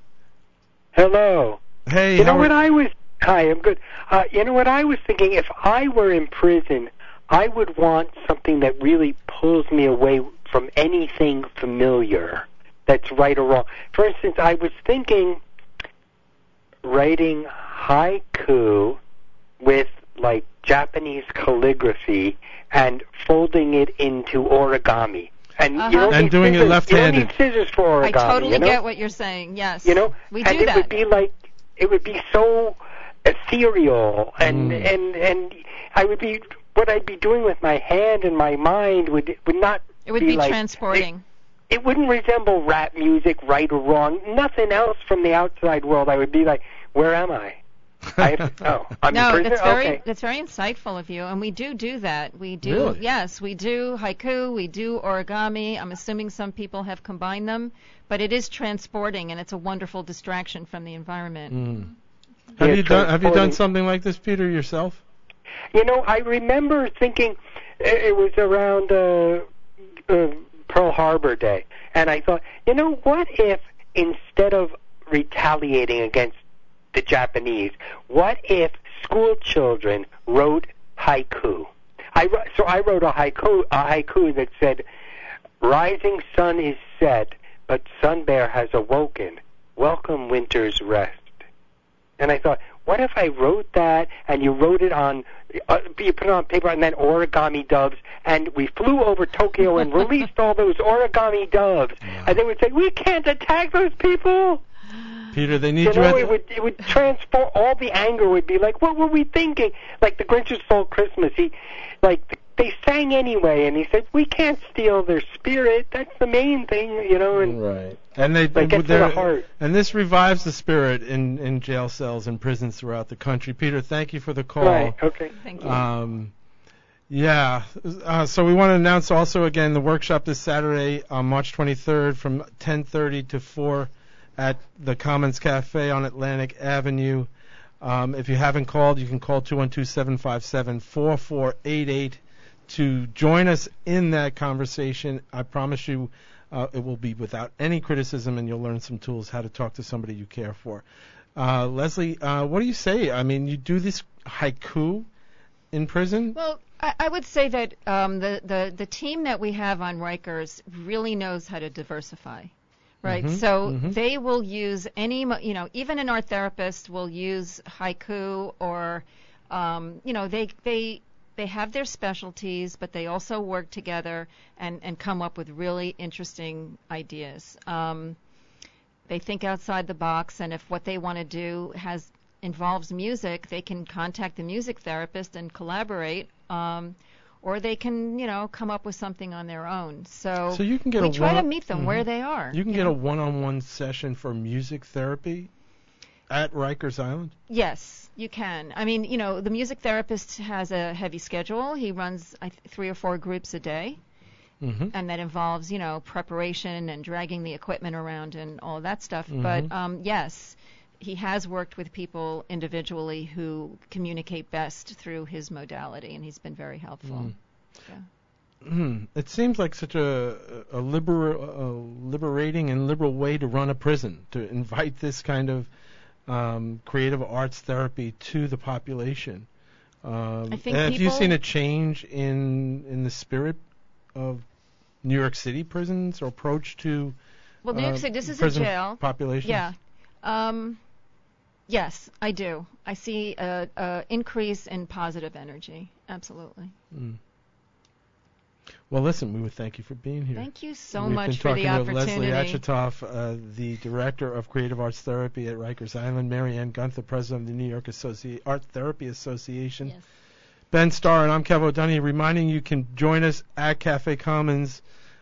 [SPEAKER 9] Hello.
[SPEAKER 2] Hey,
[SPEAKER 9] You
[SPEAKER 2] how
[SPEAKER 9] know
[SPEAKER 2] are-
[SPEAKER 9] what I was? Hi, I'm good. Uh, you know what I was thinking? If I were in prison, I would want something that really pulls me away from anything familiar. That's right or wrong. For instance, I was thinking writing haiku with like Japanese calligraphy and folding it into origami. And you
[SPEAKER 5] Uh-huh.
[SPEAKER 9] don't
[SPEAKER 2] And
[SPEAKER 9] need
[SPEAKER 2] doing it left-handed.
[SPEAKER 9] You don't need scissors for
[SPEAKER 5] I totally
[SPEAKER 9] you know?
[SPEAKER 5] get what you're saying. Yes.
[SPEAKER 9] you know
[SPEAKER 5] we
[SPEAKER 9] and
[SPEAKER 5] do
[SPEAKER 9] it
[SPEAKER 5] that.
[SPEAKER 9] would be like it would be so ethereal and
[SPEAKER 2] Mm.
[SPEAKER 9] and and i would be what i'd be doing with my hand and my mind would would not
[SPEAKER 5] it would be,
[SPEAKER 9] like
[SPEAKER 5] transporting.
[SPEAKER 9] it, it wouldn't resemble rap music right or wrong nothing else from the outside world i would be like where am i *laughs* I have, oh i'm
[SPEAKER 5] no,
[SPEAKER 9] in prison
[SPEAKER 5] that's very
[SPEAKER 9] okay
[SPEAKER 5] that's very insightful of you, and we do do that. We do
[SPEAKER 2] Really?
[SPEAKER 5] yes, we do haiku, we do origami. I'm assuming some people have combined them, but it is transporting, and it's a wonderful distraction from the environment.
[SPEAKER 2] Mm. Have
[SPEAKER 9] Yeah,
[SPEAKER 2] you done Have you done something like this, Peter, yourself?
[SPEAKER 9] You know, I remember thinking it it was around uh, uh, Pearl Harbor Day, and I thought, you know, what if instead of retaliating against the Japanese, what if school children wrote haiku? I wrote, so I wrote a haiku, a haiku that said, "Rising sun is set, but Sun Bear has awoken. Welcome winter's rest." And I thought, what if I wrote that and you wrote it on, uh, you put it on paper and then origami doves, and we flew over Tokyo and *laughs* released all those origami doves, and they would say, we can't attack those people.
[SPEAKER 2] Peter, they need
[SPEAKER 9] You
[SPEAKER 2] you,
[SPEAKER 9] know,
[SPEAKER 2] at
[SPEAKER 9] it would it would transform. All the anger would be like, what were we thinking? Like the Grinch who stole Christmas. He, like they sang anyway, and he said, we can't steal their spirit. That's the main thing, you know. And
[SPEAKER 2] right. And they,
[SPEAKER 9] like get to the heart.
[SPEAKER 2] and this revives the spirit in in jail cells and prisons throughout the country. Peter, thank you for the call.
[SPEAKER 9] Right. Okay.
[SPEAKER 5] Thank you.
[SPEAKER 2] Um, yeah. Uh, so we want to announce also again the workshop this Saturday on March 23rd from 10:30 to 4 at the Commons Cafe on Atlantic Avenue. Um, if you haven't called, you can call 212-757-4488 to join us in that conversation. I promise you, uh, it will be without any criticism, and you'll learn some tools how to talk to somebody you care for. Uh, Lesley, uh, what do you say? I mean, you do this haiku in prison?
[SPEAKER 5] Well, I, I would say that um, the, the the team that we have on Rikers really knows how to diversify, right?
[SPEAKER 2] Mhm,
[SPEAKER 5] So
[SPEAKER 2] mhm.
[SPEAKER 5] they will use any, you know, even an art therapist will use haiku or, um, you know, they they they have their specialties, but they also work together and and come up with really interesting ideas. Um, they think outside the box, and if what they want to do has involves music, they can contact the music therapist and collaborate, um, or they can, you know, come up with something on their own. So,
[SPEAKER 2] So you can get
[SPEAKER 5] we
[SPEAKER 2] a
[SPEAKER 5] try to meet them
[SPEAKER 2] Mhm.
[SPEAKER 5] where they are.
[SPEAKER 2] You can
[SPEAKER 5] you
[SPEAKER 2] get
[SPEAKER 5] know?
[SPEAKER 2] a one-on-one session for music therapy at Rikers Island.
[SPEAKER 5] Yes, you can. I mean, you know, the music therapist has a heavy schedule. He runs th- three or four groups a day.
[SPEAKER 2] Mhm.
[SPEAKER 5] and that involves you know preparation and dragging the equipment around and all that stuff.
[SPEAKER 2] Mhm.
[SPEAKER 5] But um, yes, he has worked with people individually who communicate best through his modality, and he's been very helpful.
[SPEAKER 2] Mm.
[SPEAKER 5] Yeah.
[SPEAKER 2] Hmm. It seems like such a a, liber, a liberating and liberal way to run a prison to invite this kind of um, creative arts therapy to the population. Um,
[SPEAKER 5] I think
[SPEAKER 2] have you seen a change in in the spirit of New York City prisons or approach to
[SPEAKER 5] Well, New York
[SPEAKER 2] uh,
[SPEAKER 5] City, this is a jail.
[SPEAKER 2] population?
[SPEAKER 5] Yeah. Um, yes, I do. I see a, a increase in positive energy. Absolutely.
[SPEAKER 2] Mm. Well, listen, we would thank you for being here.
[SPEAKER 5] Thank you so
[SPEAKER 2] We've
[SPEAKER 5] much
[SPEAKER 2] been
[SPEAKER 5] for
[SPEAKER 2] talking
[SPEAKER 5] the
[SPEAKER 2] with Lesley
[SPEAKER 5] opportunity.
[SPEAKER 2] Uh, the director of creative arts therapy at Rikers Island, Marianne Gunther, president of the New York Associ- Art Therapy Association.
[SPEAKER 4] Yes.
[SPEAKER 2] Ben Starr and I'm Kev O'Donoghue, reminding you can join us at Cafe Commons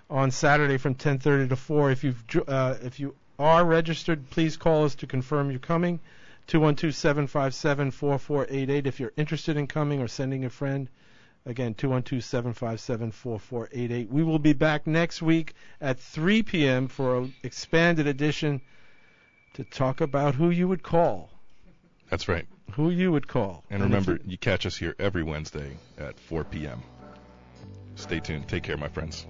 [SPEAKER 2] on Saturday from 10:30 to 4. If you've uh, if you are registered, please call us to confirm you're coming. 212-757-4488 if you're interested in coming or sending a friend. Again, 212-757-4488. We will be back next week at 3 p.m. for an expanded edition to talk about who you would call.
[SPEAKER 3] That's right.
[SPEAKER 2] Who you would call.
[SPEAKER 3] And
[SPEAKER 2] if
[SPEAKER 3] remember,
[SPEAKER 2] you-
[SPEAKER 3] you catch us here every Wednesday at 4 p.m. Stay tuned. Take care, my friends.